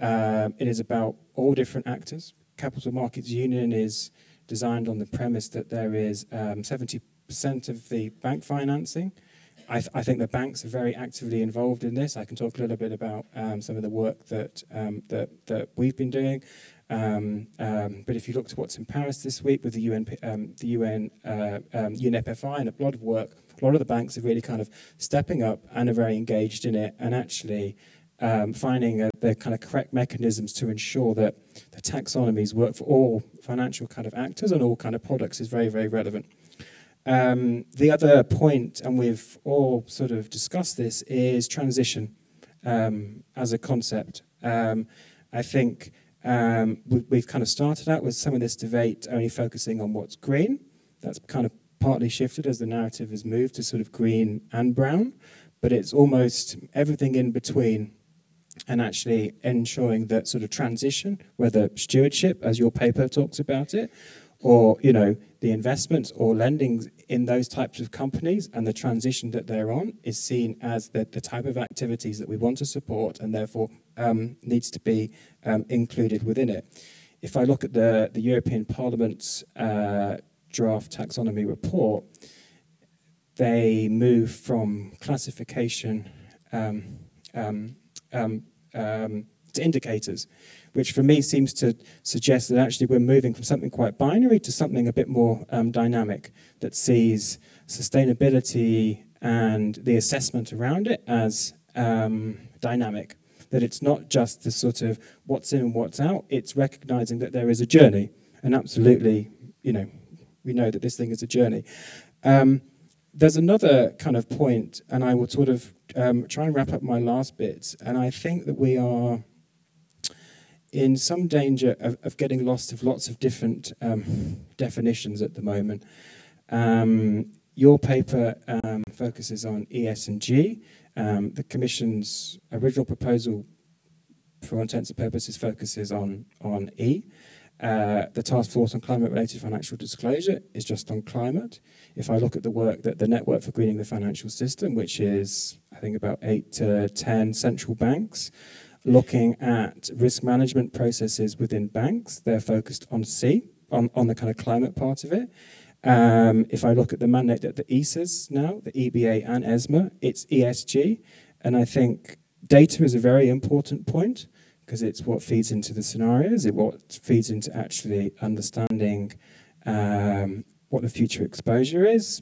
Um, it is about all different actors. Capital Markets Union is designed on the premise that there is um, 70% of the bank financing. I, th- I, think the banks are very actively involved in this. I can talk a little bit about um, some of the work that, um, that, that we've been doing. Um, um, but if you look to what's in Paris this week with the UN, the UN uh, UNEP-FI and a lot of work, a lot of the banks are really kind of stepping up and are very engaged in it and actually um, finding uh, the kind of correct mechanisms to ensure that the taxonomies work for all financial kind of actors and all kind of products is very, very relevant. Um, the other point, and we've all sort of discussed this, is transition um, as a concept. Um, I think um, we, have kind of started out with some of this debate only focusing on what's green. That's kind of partly shifted as the narrative has moved to sort of green and brown, but it's almost everything in between and actually ensuring that sort of transition, whether stewardship, as your paper talks about it, or you know the investments or lending in those types of companies and the transition that they're on is seen as the, the type of activities that we want to support and therefore um, needs to be um, included within it. If I look at the, the European Parliament's uh, draft taxonomy report, they move from classification um, um um, um, to indicators, which for me seems to suggest that actually we're moving from something quite binary to something a bit more um, dynamic that sees sustainability and the assessment around it as um, dynamic. That it's not just the sort of what's in and what's out, it's recognizing that there is a journey. And absolutely, you know, we know that this thing is a journey. Um, there's another kind of point, and I will sort of um, try and wrap up my last bit. And I think that we are in some danger of, of getting lost of lots of different um, definitions at the moment. Um, your paper um, focuses on ES and G. Um, the Commission's original proposal, for all intents and purposes, focuses on, on E. Uh, the task force on climate related financial disclosure is just on climate. If I look at the work that the Network for Greening the Financial System, which is, I think, about eight to 10 central banks, looking at risk management processes within banks, they're focused on C, on, on the kind of climate part of it. Um, if I look at the mandate that the ESAs now, the EBA and ESMA, it's ESG. And I think data is a very important point because it's what feeds into the scenarios, it what feeds into actually understanding um, what the future exposure is,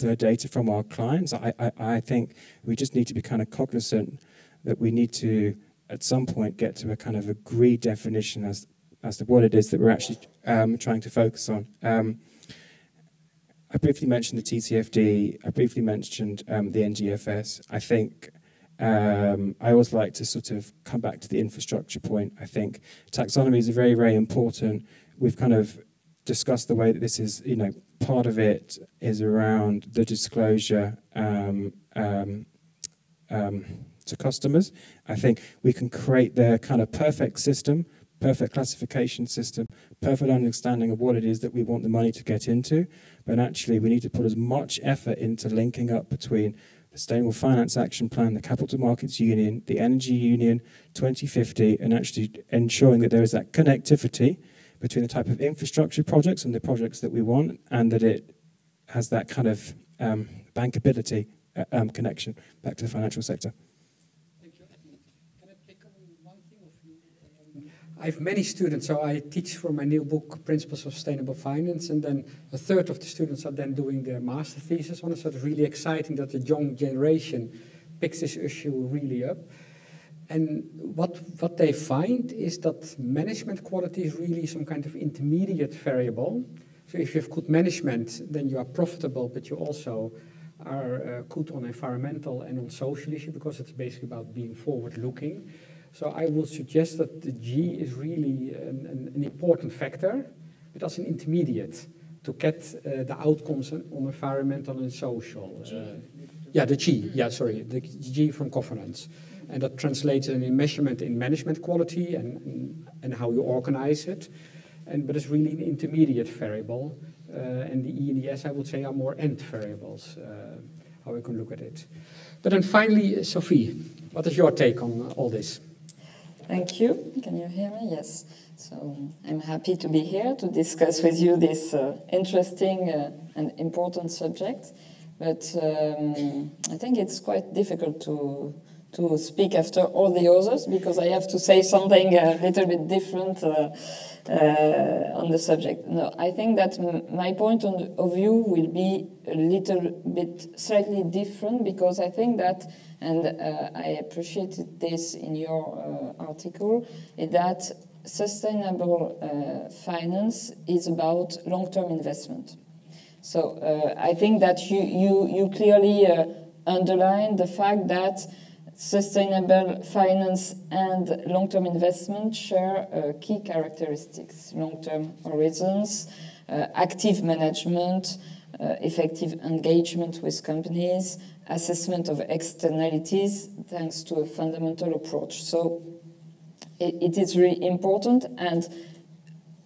the data from our clients. I, I, I think we just need to be kind of cognizant that we need to, at some point, get to a kind of agreed definition as, as to what it is that we're actually um, trying to focus on. Um, I briefly mentioned the TCFD, I briefly mentioned um, the NGFS. I think um, I always like to sort of come back to the infrastructure point. I think taxonomy is very, very important. We've kind of discussed the way that this is, you know, part of it is around the disclosure um, um, um to customers. I think we can create the kind of perfect system, perfect classification system, perfect understanding of what it is that we want the money to get into. But actually, we need to put as much effort into linking up between the Sustainable Finance Action Plan, the Capital Markets Union, the Energy Union 2050, and actually ensuring that there is that connectivity between the type of infrastructure projects and the projects that we want, and that it has that kind of um, bankability uh, um, connection back to the financial sector. I have many students, so I teach for my new book, Principles of Sustainable Finance, and then a third of the students are then doing their master thesis on it. So it's really exciting that the young generation picks this issue really up. And what, what they find is that management quality is really some kind of intermediate variable. So if you have good management, then you are profitable, but you also are uh, good on environmental and on social issue because it's basically about being forward-looking. So I would suggest that the G is really an, an, an important factor, but as an intermediate to get uh, the outcomes on environmental and social. Uh, yeah, the G, yeah, sorry, the G from governance. And that translates in measurement in management quality and, and, and how you organize it. And, but it's really an intermediate variable. Uh, and the E and the S, I would say, are more end variables, uh, how we can look at it. But then finally, Sophie, what is your take on all this? Thank you. Can you hear me? Yes. So I'm happy to be here to discuss with you this uh, interesting uh, and important subject. But um, I think it's quite difficult to to speak after all the others because I have to say something a little bit different uh, uh, on the subject. No, I think that my point of view will be a little bit slightly different because I think that and uh, I appreciated this in your uh, article, is that sustainable uh, finance is about long-term investment. So uh, I think that you, you, you clearly uh, underline the fact that sustainable finance and long-term investment share uh, key characteristics, long-term horizons, active management, effective engagement with companies, assessment of externalities thanks to a fundamental approach. So it, it is really important and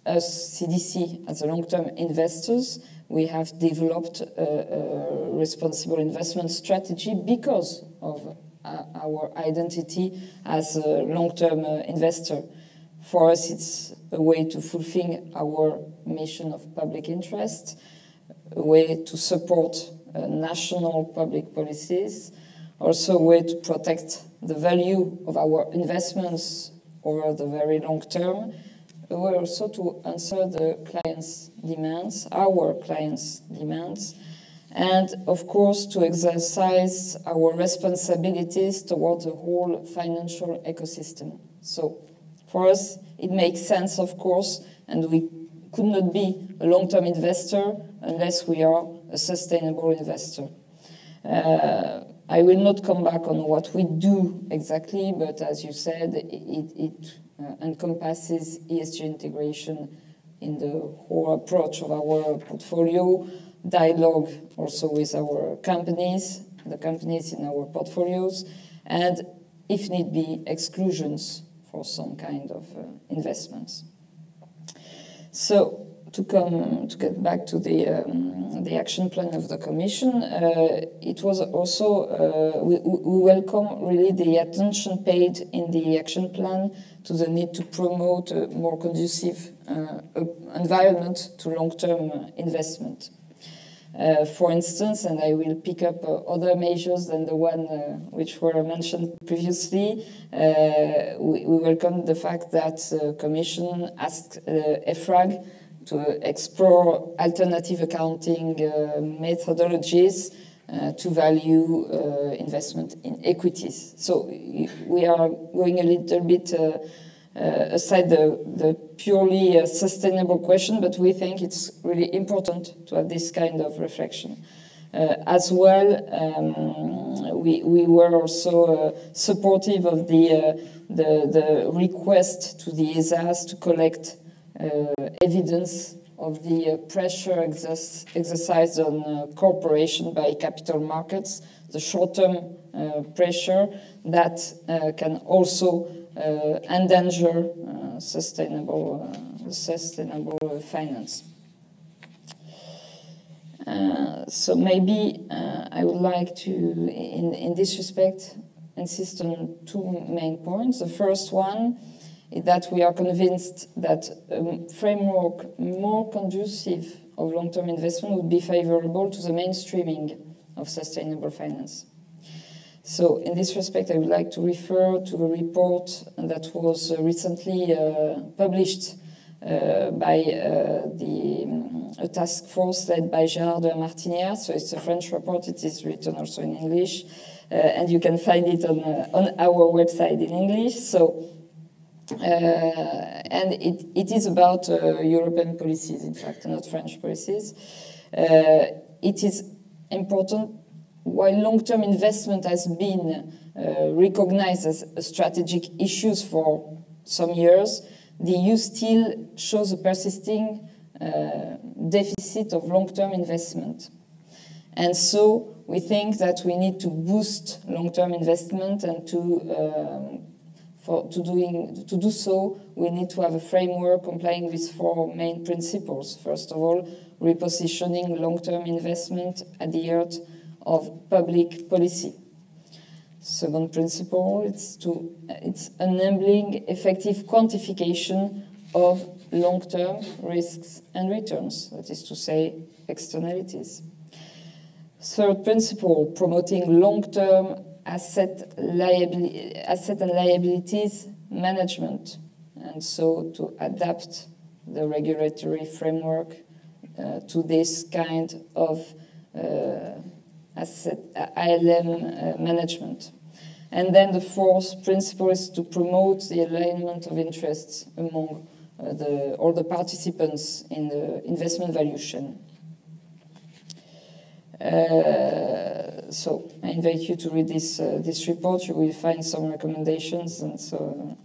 as CDC, as a long-term investors, we have developed a, a, responsible investment strategy because of uh, our identity as a long-term uh, investor. For us, it's a way to fulfill our mission of public interest, a way to support uh, national public policies, also a way to protect the value of our investments over the very long term, a way also to answer the clients' demands, our clients' demands, and of course to exercise our responsibilities towards the whole financial ecosystem. So for us, it makes sense, of course, and we could not be a long-term investor unless we are a sustainable investor. Uh, I will not come back on what we do exactly, but as you said, it, it uh, encompasses ESG integration in the whole approach of our portfolio, dialogue also with our companies, the companies in our portfolios, and if need be, exclusions for some kind of uh, investments. so to come to get back to the um, the action plan of the Commission, uh, it was also uh, we, we, welcome really the attention paid in the action plan to the need to promote a more conducive uh, environment to long-term investment. Uh, for instance, and I will pick up uh, other measures than the one uh, which were mentioned previously, we, we, welcome the fact that the Commission asked EFRAG to explore alternative accounting uh, methodologies uh, to value uh, investment in equities. So we are going a little bit aside the, the purely a sustainable question, but we think it's really important to have this kind of reflection. Uh, as well, um, we, we were also uh, supportive of the, uh, the, the request to the ESAs to collect uh, evidence of the uh, pressure exercise exercised on uh, corporation by capital markets, the short-term pressure that can also endanger sustainable, sustainable finance. Uh, so maybe uh, I would like to, in, in this respect, insist on two main points. The first one is that we are convinced that a framework more conducive of long-term investment would be favorable to the mainstreaming of sustainable finance. So in this respect, I would like to refer to a report that was uh, recently uh, published uh, by uh, the um, a task force led by Gérard de Martinière. So it's a French report. It is written also in English, uh, and you can find it on uh, on our website in English. So and it, it is about European policies, in fact, not French policies. It is important, while long-term investment has been recognized as a strategic issue for some years, the EU still shows a persisting uh, deficit of long-term investment. And so we think that we need to boost long-term investment and to um, for, to, doing, to do so, we need to have a framework complying with four main principles. First of all, repositioning long-term investment at the heart of public policy. Second principle, it's, to, it's enabling effective quantification of long-term risks and returns, that is to say, externalities. Third principle, promoting long-term asset, liabili- asset and liabilities management, and so to adapt the regulatory framework uh, to this kind of uh, asset ILM uh, management. And then the fourth principle is to promote the alignment of interests among uh, the, all the participants in the investment valuation. Uh, so I invite you to read this uh, this report. You will find some recommendations, and so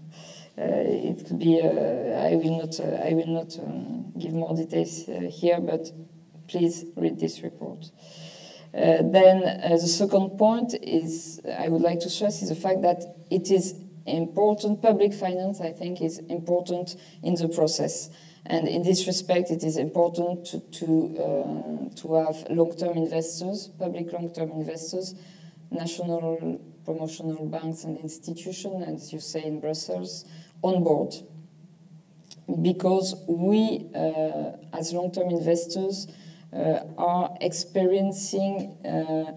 uh, it could be. Uh, I will not. Uh, I will not um, give more details here, but please read this report. Then the second point is I would like to stress is the fact that it is important. Public finance, I think, is important in the process. And in this respect, it is important to, to, um, to have long-term investors, public long-term investors, national promotional banks and institutions, as you say in Brussels, on board. Because we, uh, as long-term investors, uh, are experiencing, uh,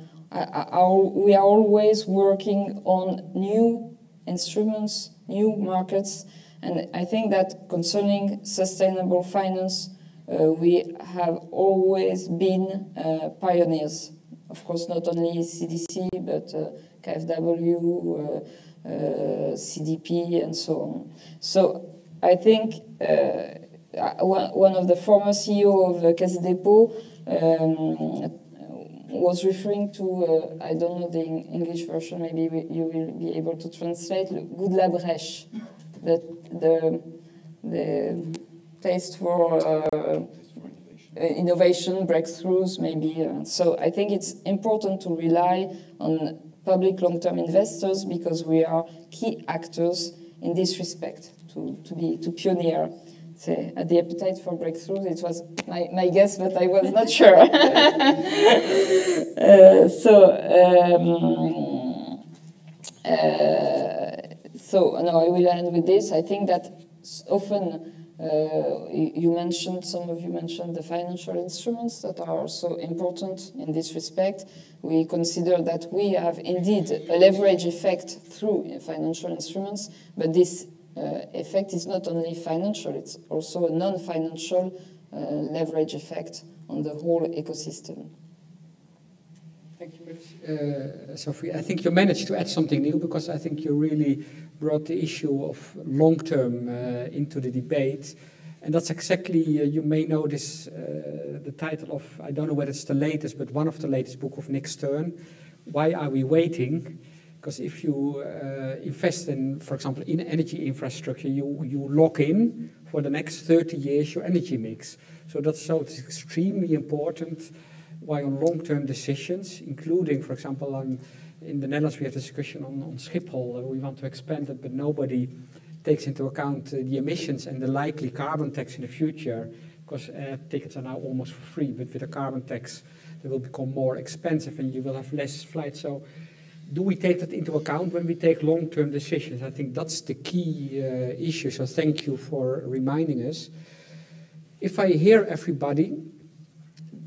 we are always working on new instruments, new markets, and I think that concerning sustainable finance, uh, we have always been uh, pioneers. Of course, not only CDC, but uh, KfW, uh, uh, CDP, and so on. So I think uh, one of the former CEO of Caisse Dépôt um, was referring to, I don't know the English version, maybe you will be able to translate, good la brèche the the the taste for uh, innovation breakthroughs maybe. Uh, so I think it's important to rely on public long-term investors because we are key actors in this respect to, to be to pioneer say, uh, the appetite for breakthroughs. It was my, my guess, but I was not sure. [LAUGHS] uh, so, um, uh, so no, I will end with this. I think that often uh, you mentioned, some of you mentioned the financial instruments that are also important in this respect. We consider that we have indeed a leverage effect through financial instruments, but this effect is not only financial, it's also a non-financial uh, leverage effect on the whole ecosystem. Thank you much, uh, Sophie. I think you managed to add something new because I think you really brought the issue of long term uh, into the debate. And that's exactly, uh, you may know this, uh, the title of, I don't know whether it's the latest, but one of the latest book of Nick Stern, Why Are We Waiting? Because if you uh, invest in, for example, in energy infrastructure, you, you lock in for the next 30 years your energy mix. So that's so it's extremely important why on long-term decisions, including, for example, on, in the Netherlands we have a discussion on, on Schiphol, uh, we want to expand it, but nobody takes into account uh, the emissions and the likely carbon tax in the future, because uh, tickets are now almost for free, but with a carbon tax they will become more expensive and you will have less flights. So do we take that into account when we take long-term decisions? I think that's the key uh, issue. So thank you for reminding us. If I hear everybody,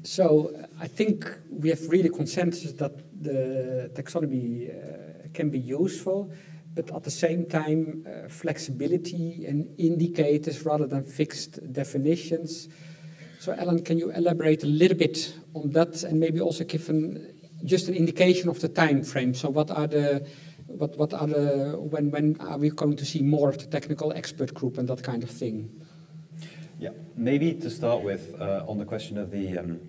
so I think we have really consensus that the taxonomy uh, can be useful, but at the same time, uh, flexibility and indicators rather than fixed definitions. So, Alain, can you elaborate a little bit on that and maybe also give an just an indication of the time frame. So what are the what what are the when when are we going to see more of the technical expert group and that kind of thing? Yeah, maybe to start with uh, on the question of the, um,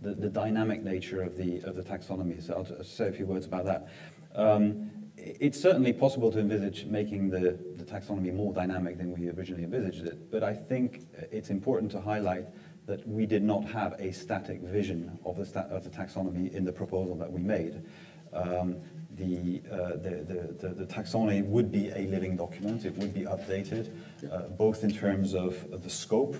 the, the dynamic nature of the of the taxonomy. So I'll say a few words about that. Um, it's certainly possible to envisage making the, the taxonomy more dynamic than we originally envisaged it, but I think it's important to highlight that we did not have a static vision of the, sta of the taxonomy in the proposal that we made. Um, the, uh, the, the, the, taxonomy would be a living document. It would be updated, uh, both in terms of, the scope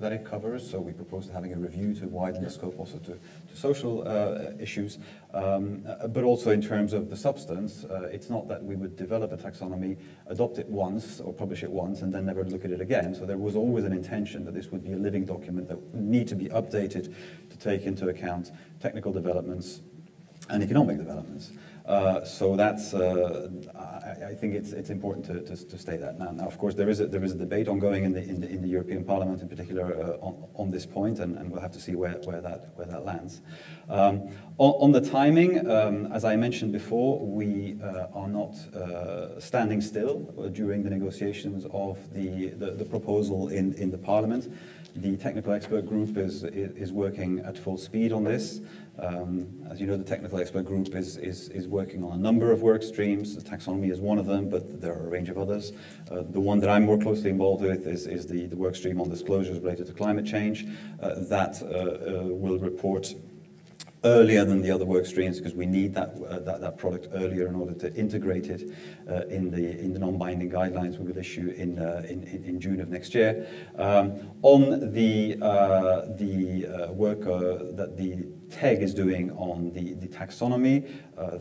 that it covers. So we proposed having a review to widen the scope also to, to social uh, issues, um, uh, but also in terms of the substance. Uh, it's not that we would develop a taxonomy, adopt it once or publish it once, and then never look at it again. So there was always an intention that this would be a living document that would need to be updated to take into account technical developments and economic developments. Uh, so that's, uh, I, I, think it's, it's important to, to, to state that. Now, now, of course, there is a, there is a debate ongoing in the, in the, in the European Parliament in particular uh, on, on this point, and, and we'll have to see where, where, that, where that lands. Um, on, on, the timing, um, as I mentioned before, we uh, are not uh, standing still during the negotiations of the, the, the proposal in, in the Parliament. The technical expert group is, is working at full speed on this. Um, as you know, the technical expert group is, is, is working on a number of work streams. The taxonomy is one of them, but there are a range of others. Uh, the one that I'm more closely involved with is, is the, the work stream on disclosures related to climate change. Uh, that uh, uh will report earlier than the other work streams because we need that, uh, that, that product earlier in order to integrate it uh, in the, in the non-binding guidelines we will issue in, uh, in, in, June of next year. Um, on the, uh, the uh, work uh, that the TEG is doing on the, the taxonomy,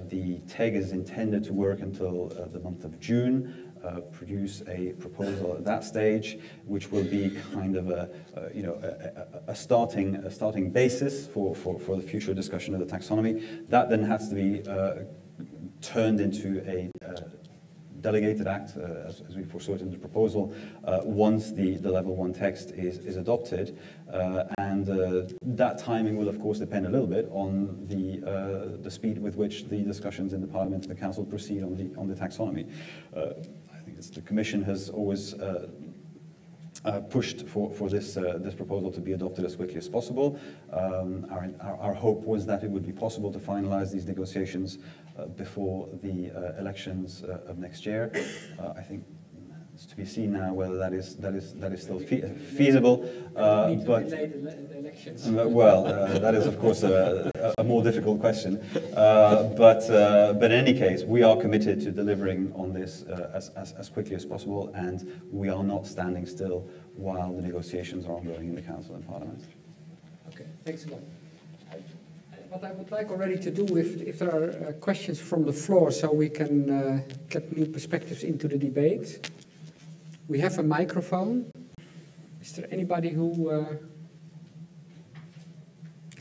the TEG is intended to work until the month of June uh, produce a proposal at that stage, which will be kind of a, a you know a, a, starting a starting basis for, for, for the future discussion of the taxonomy. That then has to be uh, turned into a uh, delegated act, uh, as, as, we foresaw it in the proposal, once the, the level one text is, is adopted. And that timing will, of course, depend a little bit on the, the speed with which the discussions in the Parliament and the Council proceed on the, on the taxonomy. The Commission has always uh, uh, pushed for, for this, uh, this proposal to be adopted as quickly as possible. Um, our, our, our, hope was that it would be possible to finalize these negotiations uh, before the uh, elections uh, of next year. I think it's to be seen now whether that is that is that is still fe feasible. Uh, but well, uh, that is of course a, a more difficult question. Uh, but uh, but in any case, we are committed to delivering on this uh, as, as, as quickly as possible, and we are not standing still while the negotiations are ongoing in the Council and Parliament. Okay, thanks a lot. What I would like already to do, if, if there are uh, questions from the floor, so we can uh, get new perspectives into the debate. We have a microphone. Is there anybody who uh,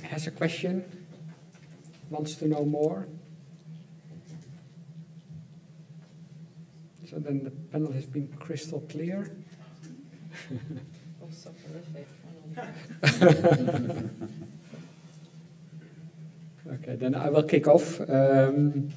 has a question, wants to know more? So then the panel has been crystal clear. Oh, soporific. [LAUGHS] Okay, then I will kick off. Um,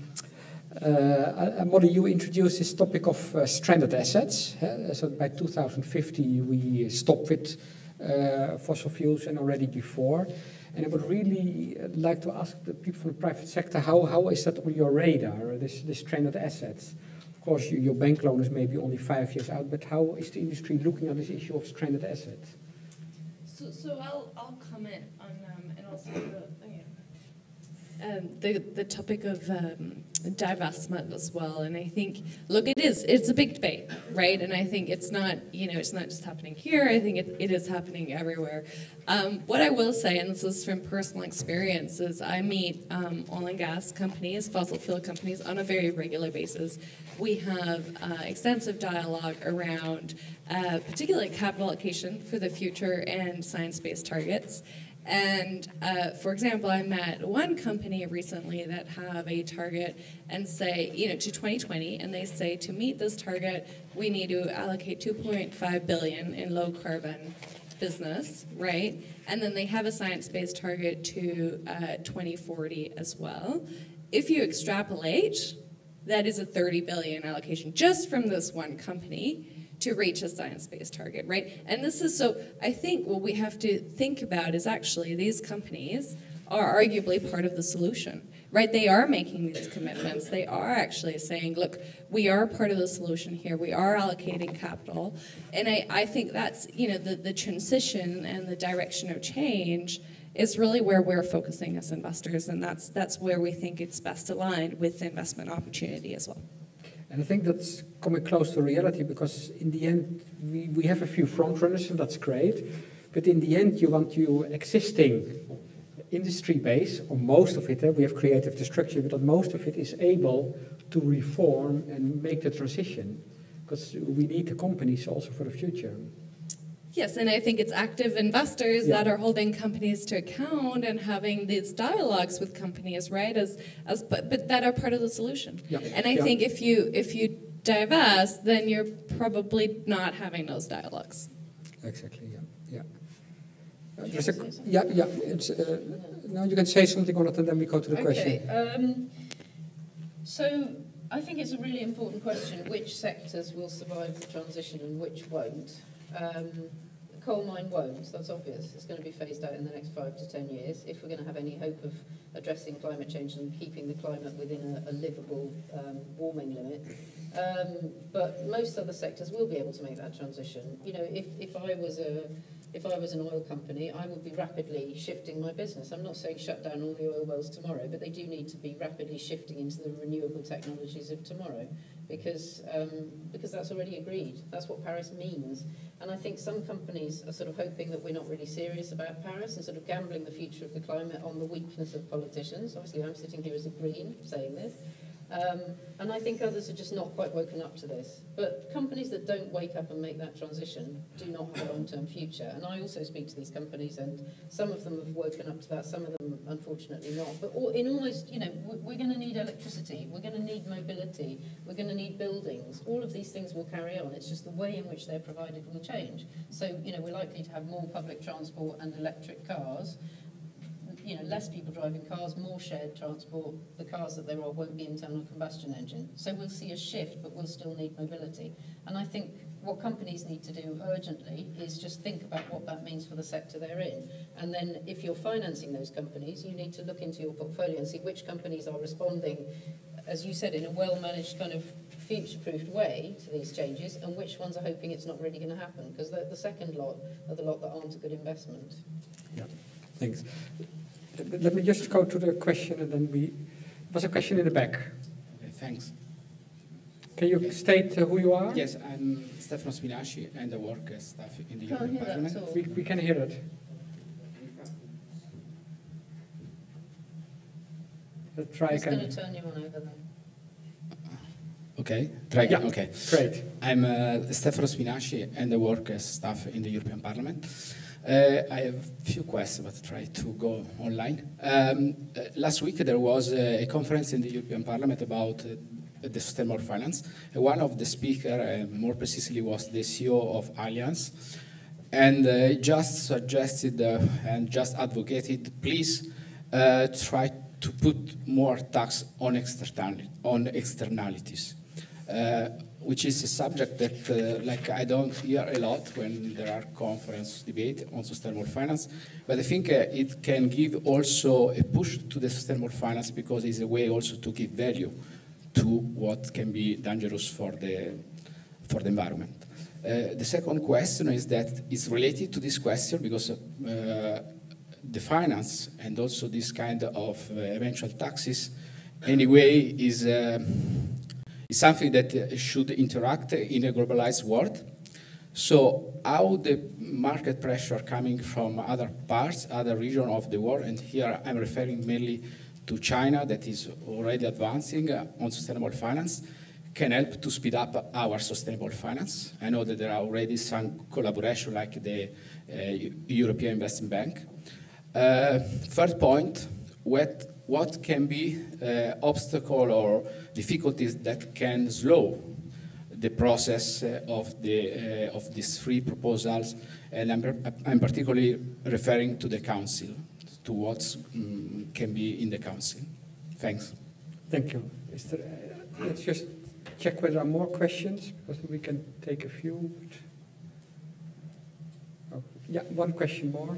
uh, Molly, you introduced this topic of uh, stranded assets. huh? So by 2050, we stop with uh, fossil fuels and already before. And I would really uh, like to ask the people from the private sector, how, how is that on your radar, this, this stranded assets? Of course, you, your bank loan is maybe only five years out, but how is the industry looking at this issue of stranded assets? So, so I'll, I'll comment on, um, and also the, um, the, the topic of um, divestment as well. And I think, look, it is, it's a big debate, right? And I think it's not, you know, it's not just happening here. I think it, it is happening everywhere. Um, what I will say, and this is from personal experience, is I meet um, oil and gas companies, fossil fuel companies on a very regular basis. We have uh, extensive dialogue around uh, particularly capital allocation for the future and science-based targets. And uh, for example, I met one company recently that have a target and say, you know, to 2020, and they say to meet this target, we need to allocate 2.5 billion in low carbon business, right? And then they have a science-based target to uh, 2040 as well. If you extrapolate, that is a 30 billion allocation just from this one company to reach a science-based target, right? And this is so I think what we have to think about is actually these companies are arguably part of the solution, right? They are making these commitments. They are actually saying, look, we are part of the solution here. We are allocating capital. And I, I think that's, you know, the, the transition and the direction of change is really where we're focusing as investors, and that's that's where we think it's best aligned with investment opportunity as well. And I think that's coming close to reality because in the end, we, we have a few front runners and that's great. But in the end, you want your existing industry base, or most of it, eh, we have creative destruction, but most of it is able to reform and make the transition. Because we need the companies also for the future. Yes, and I think it's active investors Yeah. that are holding companies to account and having these dialogues with companies, right? As as but, but that are part of the solution. Yeah. And I Yeah. think if you if you divest, then you're probably not having those dialogues. Exactly, yeah. yeah. Uh, a, yeah, yeah. It's, uh, now you can say something on it and then we go to the question. Okay. Um, so I think it's a really important question: which sectors will survive the transition and which won't? Um, the coal mine won't. That's obvious. It's going to be phased out in the next five to ten years if we're going to have any hope of addressing climate change and keeping the climate within a, a livable um, warming limit. Um, but most other sectors will be able to make that transition. You know, if, if I was a if I was an oil company, I would be rapidly shifting my business. I'm not saying shut down all the oil wells tomorrow, but they do need to be rapidly shifting into the renewable technologies of tomorrow because, um, because that's already agreed. That's what Paris means. And I think some companies are sort of hoping that we're not really serious about Paris and sort of gambling the future of the climate on the weakness of politicians. Obviously, I'm sitting here as a Green saying this. Um, and I think others are just not quite woken up to this. But companies that don't wake up and make that transition do not have a long-term future. And I also speak to these companies, and some of them have woken up to that, some of them unfortunately not. But all, in almost, you know, we- we're going to need electricity, we're going to need mobility, we're going to need buildings. All of these things will carry on. It's just the way in which they're provided will change. So, you know, we're likely to have more public transport and electric cars you know, less people driving cars, more shared transport. The cars that there are won't be internal combustion engine. So we'll see a shift, but we'll still need mobility. And I think what companies need to do urgently is just think about what that means for the sector they're in. And then if you're financing those companies, you need to look into your portfolio and see which companies are responding, as you said, in a well-managed kind of future-proofed way to these changes and which ones are hoping it's not really going to happen because the, the second lot are the lot that aren't a good investment. Yeah, thanks. Let let me just go to the question and then we. Was a question in the back? Okay, thanks. Can you state uh, who you are? Yes, I'm Stefano Spinaci and I work as staff in the European Parliament. at all. We, we can hear it. Uh, Try I'm going again. to turn you on over there. Okay, try again. Yeah. Okay. Great. I'm uh, Stefano Spinaci and I work as staff in the European Parliament. Uh, I have a few questions, but try to go online. Um, uh, last week there was a, a conference in the European Parliament about uh, the sustainable finance. Uh, one of the speakers, uh, more precisely, was the CEO of Allianz, and uh, just suggested and just advocated, please try to put more tax on, externali- on externalities which is a subject that, uh, like, I don't hear a lot when there are conference debate on sustainable finance. But I think uh, it can give also a push to the sustainable finance because it's a way also to give value to what can be dangerous for the for the environment. Uh, the second question is that it's related to this question because uh, the finance and also this kind of uh, eventual taxes anyway is. Is something that uh, should interact in a globalized world. So how the market pressure coming from other parts, other regions of the world, and here I'm referring mainly to China that is already advancing on sustainable finance, can help to speed up our sustainable finance. I know that there are already some collaboration like the uh, European Investment Bank. Uh, third point, what, what can be uh, obstacle or difficulties that can slow the process uh, of, the, uh, of these three proposals, and I'm, I'm particularly referring to the council, to what um, can be in the council. Thanks. Thank you. There, uh, let's just check whether there are more questions, because we can take a few. Oh, yeah, one question more.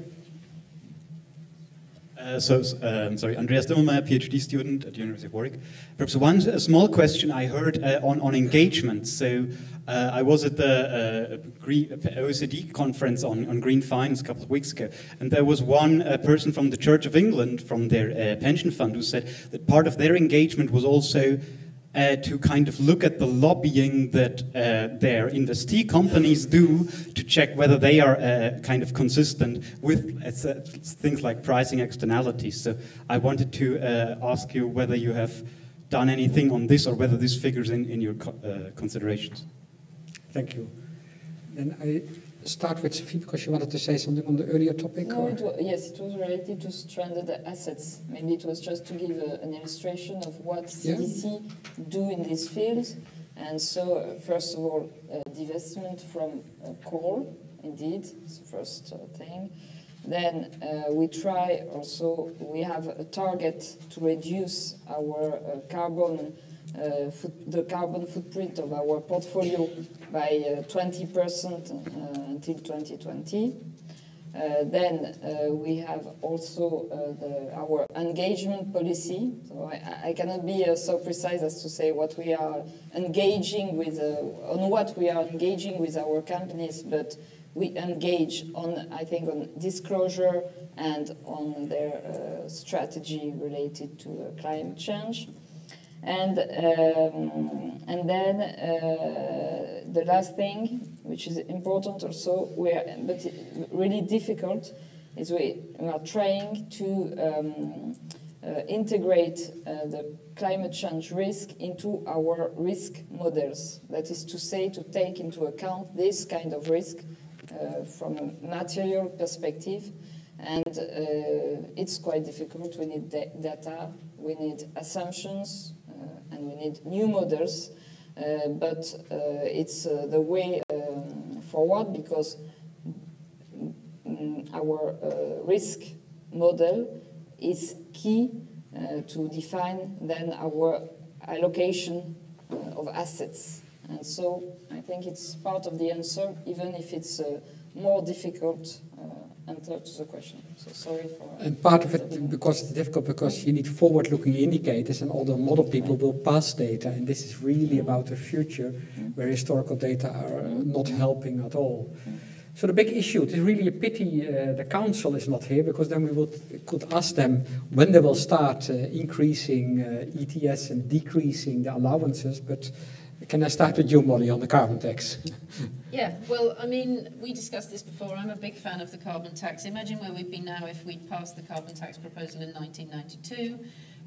Uh, so, um, sorry, Andreas Dimmelmeier, PhD student at the University of Warwick. Perhaps one small question I heard uh, on, on engagement. So, uh, I was at the uh, OECD conference on, on green finance a couple of weeks ago, and there was one uh, person from the Church of England, from their uh, pension fund, who said that part of their engagement was also uh, to kind of look at the lobbying that uh, their investee companies do to check whether they are uh, kind of consistent with uh, things like pricing externalities. So I wanted to uh, ask you whether you have done anything on this or whether this figures in, in your co uh, considerations. Thank you. Then I start with Sophie because you wanted to say something on the earlier topic. No, it yes, it was related to stranded assets. Maybe it was just to give a, an illustration of what Yeah. CDC do in this field. And so, uh, first of all, uh, divestment from uh, coal, indeed, it's the first uh, thing. Then uh, we try also, we have a target to reduce our uh, carbon, foot, the carbon footprint of our portfolio by uh, 20% uh, until 2020. Uh, then uh, we have also uh, the, our engagement policy. So I, I cannot be uh, so precise as to say what we are engaging with, uh, on what we are engaging with our companies, but we engage on, I think, on disclosure and on their uh, strategy related to uh, climate change. And, um, and then uh, the last thing, which is important also, where, but really difficult, is we, we are trying to um, uh, integrate uh, the climate change risk into our risk models. That is to say, to take into account this kind of risk uh, from a material perspective. And uh, it's quite difficult. We need da- data, we need assumptions, and we need new models. Uh, but uh, it's uh, the way um, forward because mm, our risk model is key to define then our allocation of assets. And so I think it's part of the answer, even if it's more difficult answer to the question. So sorry for. And part of it, because it's difficult, because you need forward-looking indicators, and all the model people will pass data, and this is really about the future, where historical data are uh, not helping at all. So the big issue, it is really a pity uh, the council is not here, because then we would, could ask them when they will start uh, increasing uh, ETS and decreasing the allowances, but Can I start with you, Molly, on the carbon tax? Yeah, well, I mean, we discussed this before. I'm a big fan of the carbon tax. Imagine where we'd be now if we'd passed the carbon tax proposal in 1992.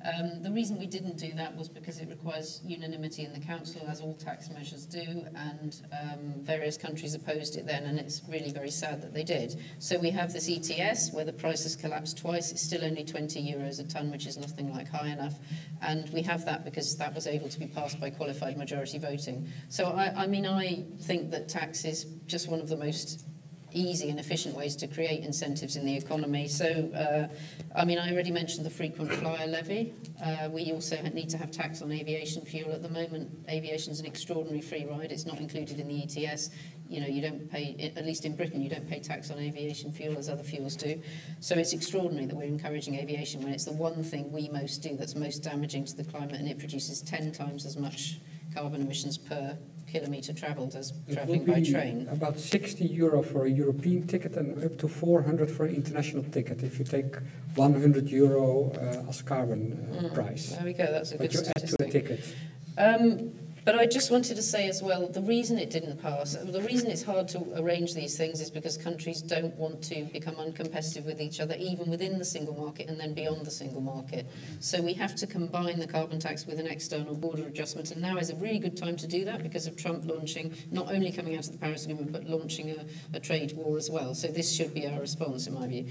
Um, the reason we didn't do that was because it requires unanimity in the council, as all tax measures do, and um, various countries opposed it then, and it's really very sad that they did. So we have this ETS where the price has collapsed twice. It's still only 20 euros a tonne, which is nothing like high enough, and we have that because that was able to be passed by qualified majority voting. So I, I mean, I think that tax is just one of the most easy and efficient ways to create incentives in the economy. So, uh, I mean, I already mentioned the frequent flyer levy. Uh, we also need to have tax on aviation fuel. At the moment, aviation is an extraordinary free ride. It's not included in the ETS. You know, you don't pay, at least in Britain, you don't pay tax on aviation fuel as other fuels do. So it's extraordinary that we're encouraging aviation when it's the one thing we most do that's most damaging to the climate and it produces 10 times as much carbon emissions per kilometre travelled as travelling by train. About 60 euro for a European ticket and up to 400 for an international ticket if you take 100 euro uh, as carbon uh, mm, price. There we go, that's a but good you statistic. add to a ticket. Um, but I just wanted to say as well, the reason it didn't pass, the reason it's hard to arrange these things is because countries don't want to become uncompetitive with each other, even within the single market and then beyond the single market. So we have to combine the carbon tax with an external border adjustment, and now is a really good time to do that because of Trump launching, not only coming out of the Paris Agreement, but launching a, a trade war as well. So this should be our response, in my view.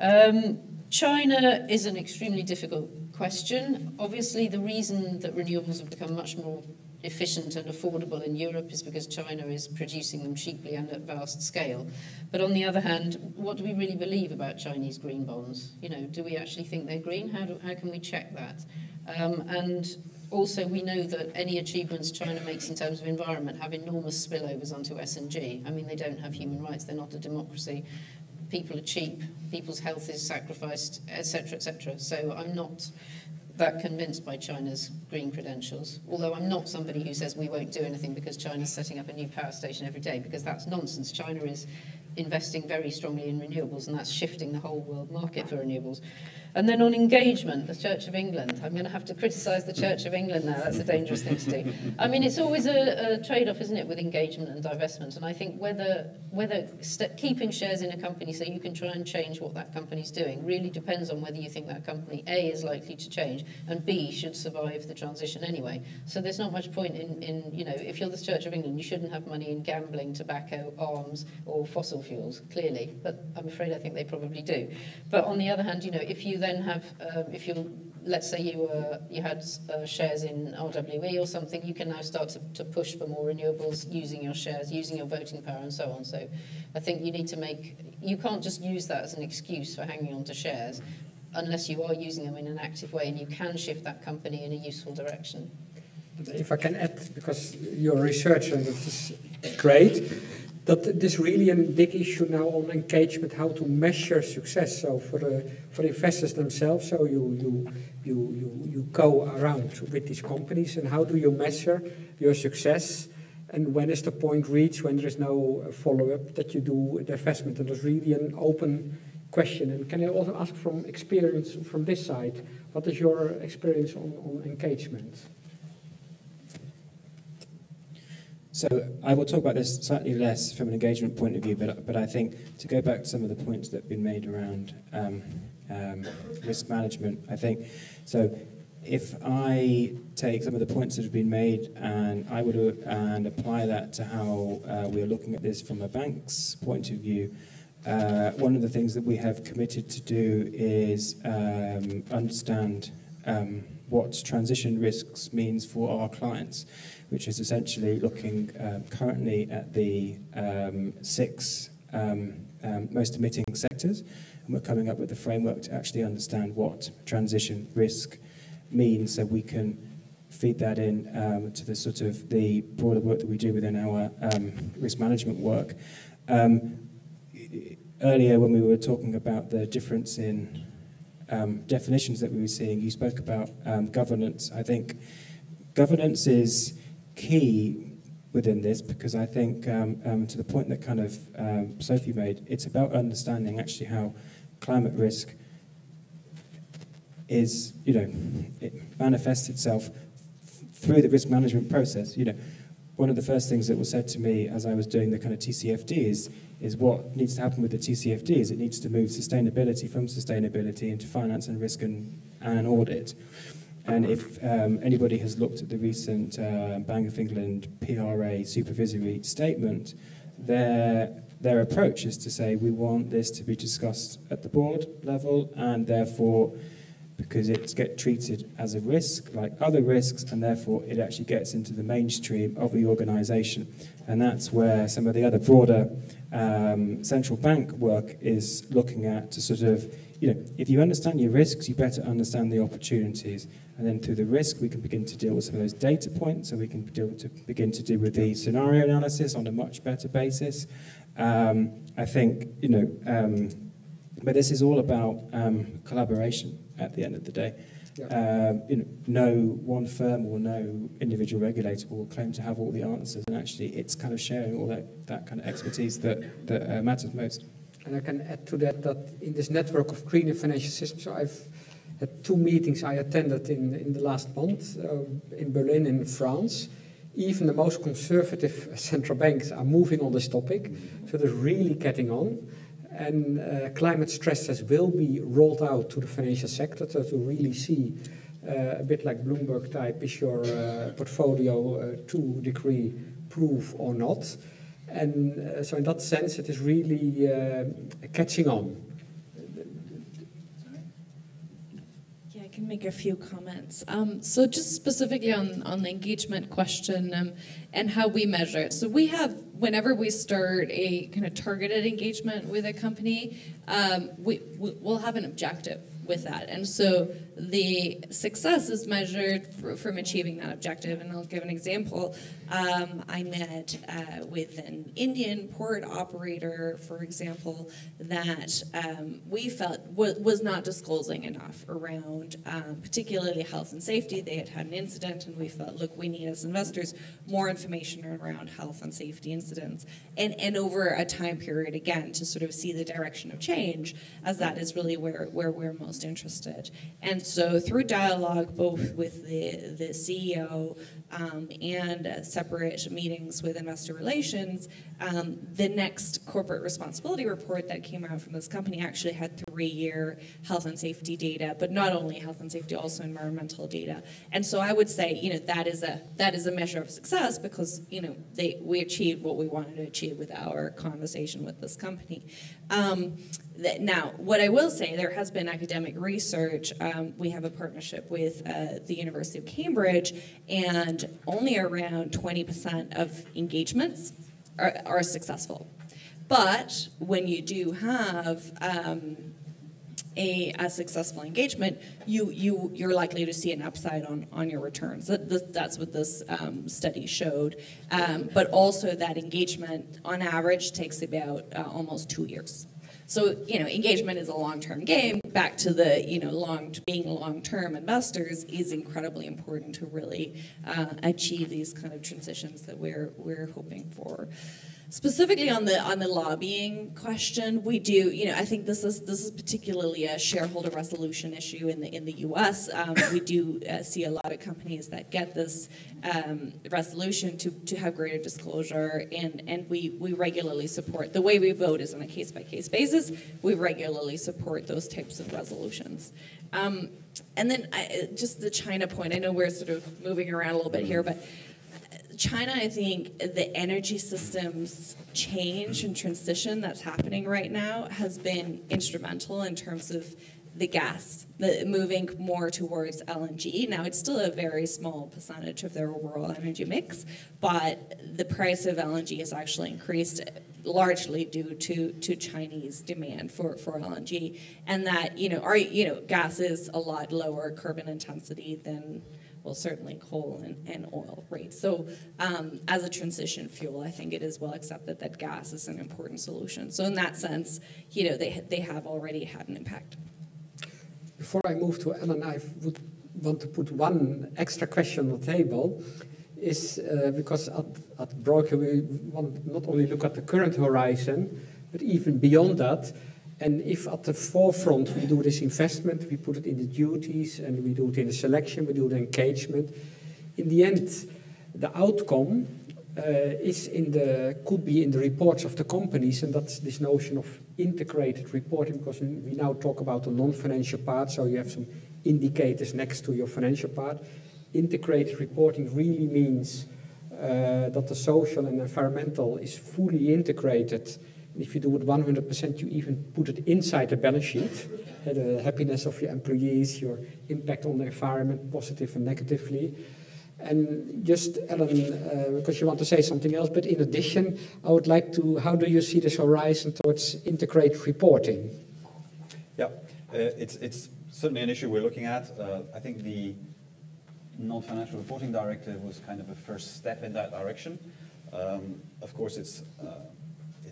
Um, China is an extremely difficult question. Obviously, the reason that renewables have become much more efficient and affordable in Europe is because China is producing them cheaply and at vast scale. But on the other hand, what do we really believe about Chinese green bonds? You know, do we actually think they're green? How, do, how can we check that? Um, and also, we know that any achievements China makes in terms of environment have enormous spillovers onto S&G. I mean, they don't have human rights. They're not a democracy. People are cheap. People's health is sacrificed, etc., etc. So I'm not that convinced by China's green credentials. Although I'm not somebody who says we won't do anything because China's setting up a new power station every day, because that's nonsense. China is investing very strongly in renewables, and that's shifting the whole world market for renewables. And then on engagement, the Church of England. I'm going to have to criticise the Church of England now. That's a dangerous thing to do. I mean, it's always a, a trade-off, isn't it, with engagement and divestment? And I think whether whether keeping shares in a company so you can try and change what that company's doing really depends on whether you think that company A is likely to change and B should survive the transition anyway. So there's not much point in, in you know, if you're the Church of England, you shouldn't have money in gambling, tobacco, arms, or fossil fuels, clearly. But I'm afraid I think they probably do. But on the other hand, you know, if you then have, um, if you let's say you were you had uh, shares in RWE or something, you can now start to, to push for more renewables using your shares, using your voting power, and so on. So, I think you need to make you can't just use that as an excuse for hanging on to shares, unless you are using them in an active way, and you can shift that company in a useful direction. If I can add, because you're a researcher, and is great that there's really a big issue now on engagement, how to measure success. So for the for investors themselves, so you you you you, you go around with these companies, and how do you measure your success? And when is the point reached when there is no uh, follow up that you do the investment? And there's really an open question. And can I also ask from experience from this side, what is your experience on, on engagement? So I will talk about this slightly less from an engagement point of view, but, but I think to go back to some of the points that have been made around um, um, risk management, I think, so if I take some of the points that have been made and I would and apply that to how uh, we are looking at this from a bank's point of view, uh, one of the things that we have committed to do is um, understand um, what transition risks means for our clients which is essentially looking um, currently at the um, six um, um, most emitting sectors. And we're coming up with a framework to actually understand what transition risk means so we can feed that in um, to the sort of the broader work that we do within our um, risk management work. earlier when we were talking about the difference in definitions that we were seeing, you spoke about governance. I think governance is key within this because I think, um, um, to the point that kind of um, Sophie made, it's about understanding actually how climate risk is, you know, it manifests itself through the risk management process, you know, one of the first things that was said to me as I was doing the kind of TCFD is, is what needs to happen with the TCFD is it needs to move sustainability from sustainability into finance and risk and, and audit. And if um, anybody has looked at the recent uh, Bank of England PRA supervisory statement, their, their approach is to say we want this to be discussed at the board level and therefore because it gets treated as a risk like other risks and therefore it actually gets into the mainstream of the organization. And that's where some of the other broader um, central bank work is looking at to sort of you know if you understand your risks you better understand the opportunities and then through the risk, we can begin to deal with some of those data points, so we can deal to begin to deal with the scenario analysis on a much better basis. Um, I think, you know, um, but this is all about um, collaboration at the end of the day. Yeah. Um, you know, no one firm or no individual regulator will claim to have all the answers, and actually, it's kind of sharing all that, that kind of expertise that, that uh, matters most. And I can add to that that in this network of greener financial systems, I've had two meetings I attended in, in the last month uh, in Berlin in France. Even the most conservative [LAUGHS] central banks are moving on this topic, so they're really getting on. And uh, climate stress tests will be rolled out to the financial sector to, to really see uh, a bit like Bloomberg type is your uh, portfolio uh, two degree proof or not. And uh, so, in that sense, it is really uh, catching on. Yeah, I can make a few comments. Um, so just specifically on, on the engagement question um, and how we measure it. So we have, whenever we start a kind of targeted engagement with a company, um, we, we'll have an objective with that. And so the success is measured for, from achieving that objective. And I'll give an example. Um, I met uh, with an Indian port operator, for example, that um, we felt w- was not disclosing enough around um, particularly health and safety. They had had an incident, and we felt, look, we need as investors more information around health and safety And, and over a time period, again, to sort of see the direction of change, as that is really where, where we're most interested. And so through dialogue, both with the, the CEO um, and uh, separate meetings with investor relations, um, the next corporate responsibility report that came out from this company actually had three-year health and safety data, but not only health and safety, also environmental data. And so I would say, you know, that is a that is a measure of success because you know they we achieved what we wanted to achieve with our conversation with this company. Um, now, what I will say, there has been academic research. Um, we have a partnership with uh, the University of Cambridge, and only around 20% of engagements are, are successful. But when you do have um, a, a, successful engagement, you, you, you're likely to see an upside on, on your returns. That, that's what this um, study showed. Um, but also, that engagement on average takes about uh, almost two years. So, you know, engagement is a long-term game. Back to the, you know, long being long-term investors is incredibly important to really uh, achieve these kind of transitions that we're we're hoping for. Specifically on the on the lobbying question, we do. You know, I think this is this is particularly a shareholder resolution issue in the in the U.S. Um, we do uh, see a lot of companies that get this um, resolution to, to have greater disclosure, and and we we regularly support. The way we vote is on a case by case basis. We regularly support those types of resolutions. Um, and then I, just the China point. I know we're sort of moving around a little bit here, but China, I think the energy systems change and transition that's happening right now has been instrumental in terms of the gas, the moving more towards LNG. Now it's still a very small percentage of their overall energy mix, but the price of LNG has actually increased largely due to, to Chinese demand for, for LNG. And that, you know, our you know, gas is a lot lower carbon intensity than well, certainly coal and, and oil, right? So, um, as a transition fuel, I think it is well accepted that gas is an important solution. So, in that sense, you know, they, they have already had an impact. Before I move to Ellen, I would want to put one extra question on the table. Is uh, because at, at Bruegel we want not only look at the current horizon, but even beyond that. And if at the forefront we do this investment, we put it in the duties and we do it in the selection, we do the engagement. in the end, the outcome uh, is in the could be in the reports of the companies, and that's this notion of integrated reporting. Because we now talk about the non-financial part, so you have some indicators next to your financial part. Integrated reporting really means uh, that the social and environmental is fully integrated. If you do it 100%, you even put it inside the balance sheet. Uh, the happiness of your employees, your impact on the environment, positive and negatively. And just, Ellen, uh, because you want to say something else, but in addition, I would like to, how do you see this horizon towards integrated reporting? Yeah, uh, it's, it's certainly an issue we're looking at. Uh, I think the non-financial reporting directive was kind of a first step in that direction. Um, of course, it's, uh,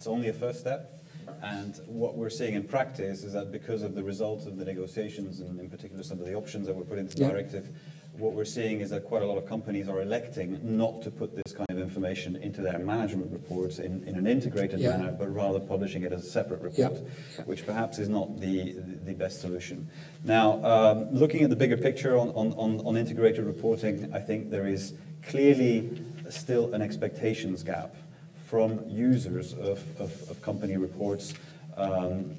it's only a first step. And what we're seeing in practice is that because of the results of the negotiations, and in particular some of the options that were put into the yeah. directive, what we're seeing is that quite a lot of companies are electing not to put this kind of information into their management reports in, in an integrated yeah. manner, but rather publishing it as a separate report, yeah. which perhaps is not the, the best solution. Now, um, looking at the bigger picture on, on, on integrated reporting, I think there is clearly still an expectations gap from users of, of, of company reports. Um,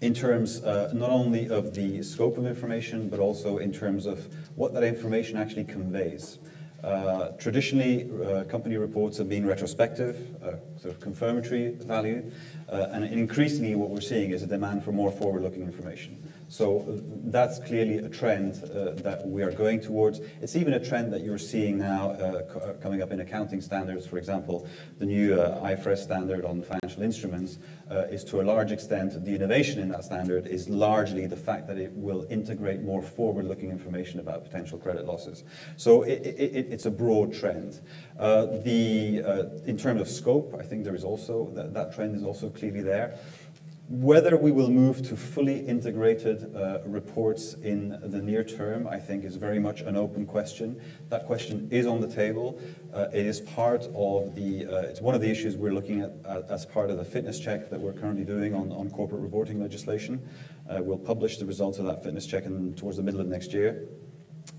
in terms uh, not only of the scope of information, but also in terms of what that information actually conveys. Uh, traditionally, uh, company reports have been retrospective, uh, sort of confirmatory value, uh, and increasingly what we're seeing is a demand for more forward-looking information. So uh, that's clearly a trend uh, that we are going towards. It's even a trend that you're seeing now uh, uh, coming up in accounting standards. For example, the new uh, IFRS standard on financial instruments uh, is to a large extent, the innovation in that standard is largely the fact that it will integrate more forward-looking information about potential credit losses. So it, it, it's a broad trend. the, in terms of scope, I think there is also, that, that trend is also clearly there. Whether we will move to fully integrated uh, reports in the near term, I think, is very much an open question. That question is on the table. Uh, it is part of the, uh, it's one of the issues we're looking at as part of the fitness check that we're currently doing on, on corporate reporting legislation. Uh, we'll publish the results of that fitness check in, towards the middle of next year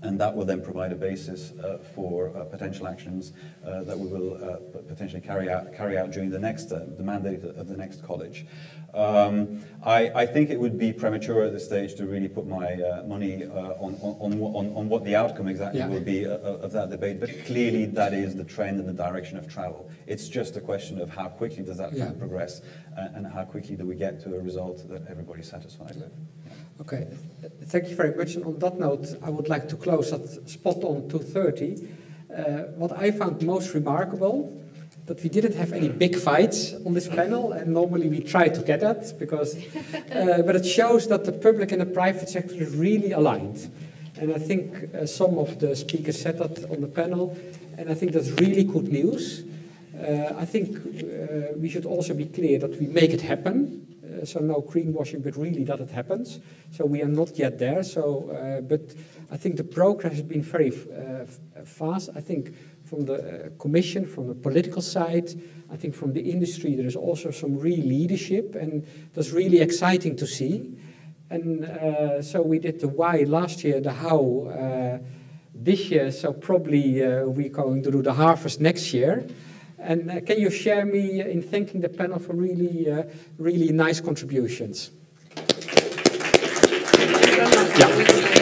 and that will then provide a basis uh, for uh, potential actions uh, that we will uh, potentially carry out, carry out during the next, uh, the mandate of the next college. Um, I, I, think it would be premature at this stage to really put my uh, money on, on, on, on, what the outcome exactly yeah. will be of that debate, but clearly that is the trend and the direction of travel. It's just a question of how quickly does that yeah. progress and how quickly do we get to a result that everybody's satisfied with. Yeah. Okay, thank you very much. And on that note, I would like to close at spot on 2.30. Uh, what I found most remarkable, that we didn't have any big fights on this panel, and normally we try to get that, because, [LAUGHS] uh, but it shows that the public and the private sector is really aligned. And I think uh, some of the speakers said that on the panel, and I think that's really good news. Uh, I think uh, we should also be clear that we make it happen. Uh, so no greenwashing, but really that it happens. So we are not yet there. So, uh, but I think the progress has been very uh, fast. I think from the commission, from the political side, I think from the industry, there is also some real leadership, and that's really exciting to see. And uh, so we did the why last year, the how uh, this year. So probably uh, we're going to do the harvest next year. And uh, can you share me in thanking the panel for really, uh, really nice contributions? Yeah.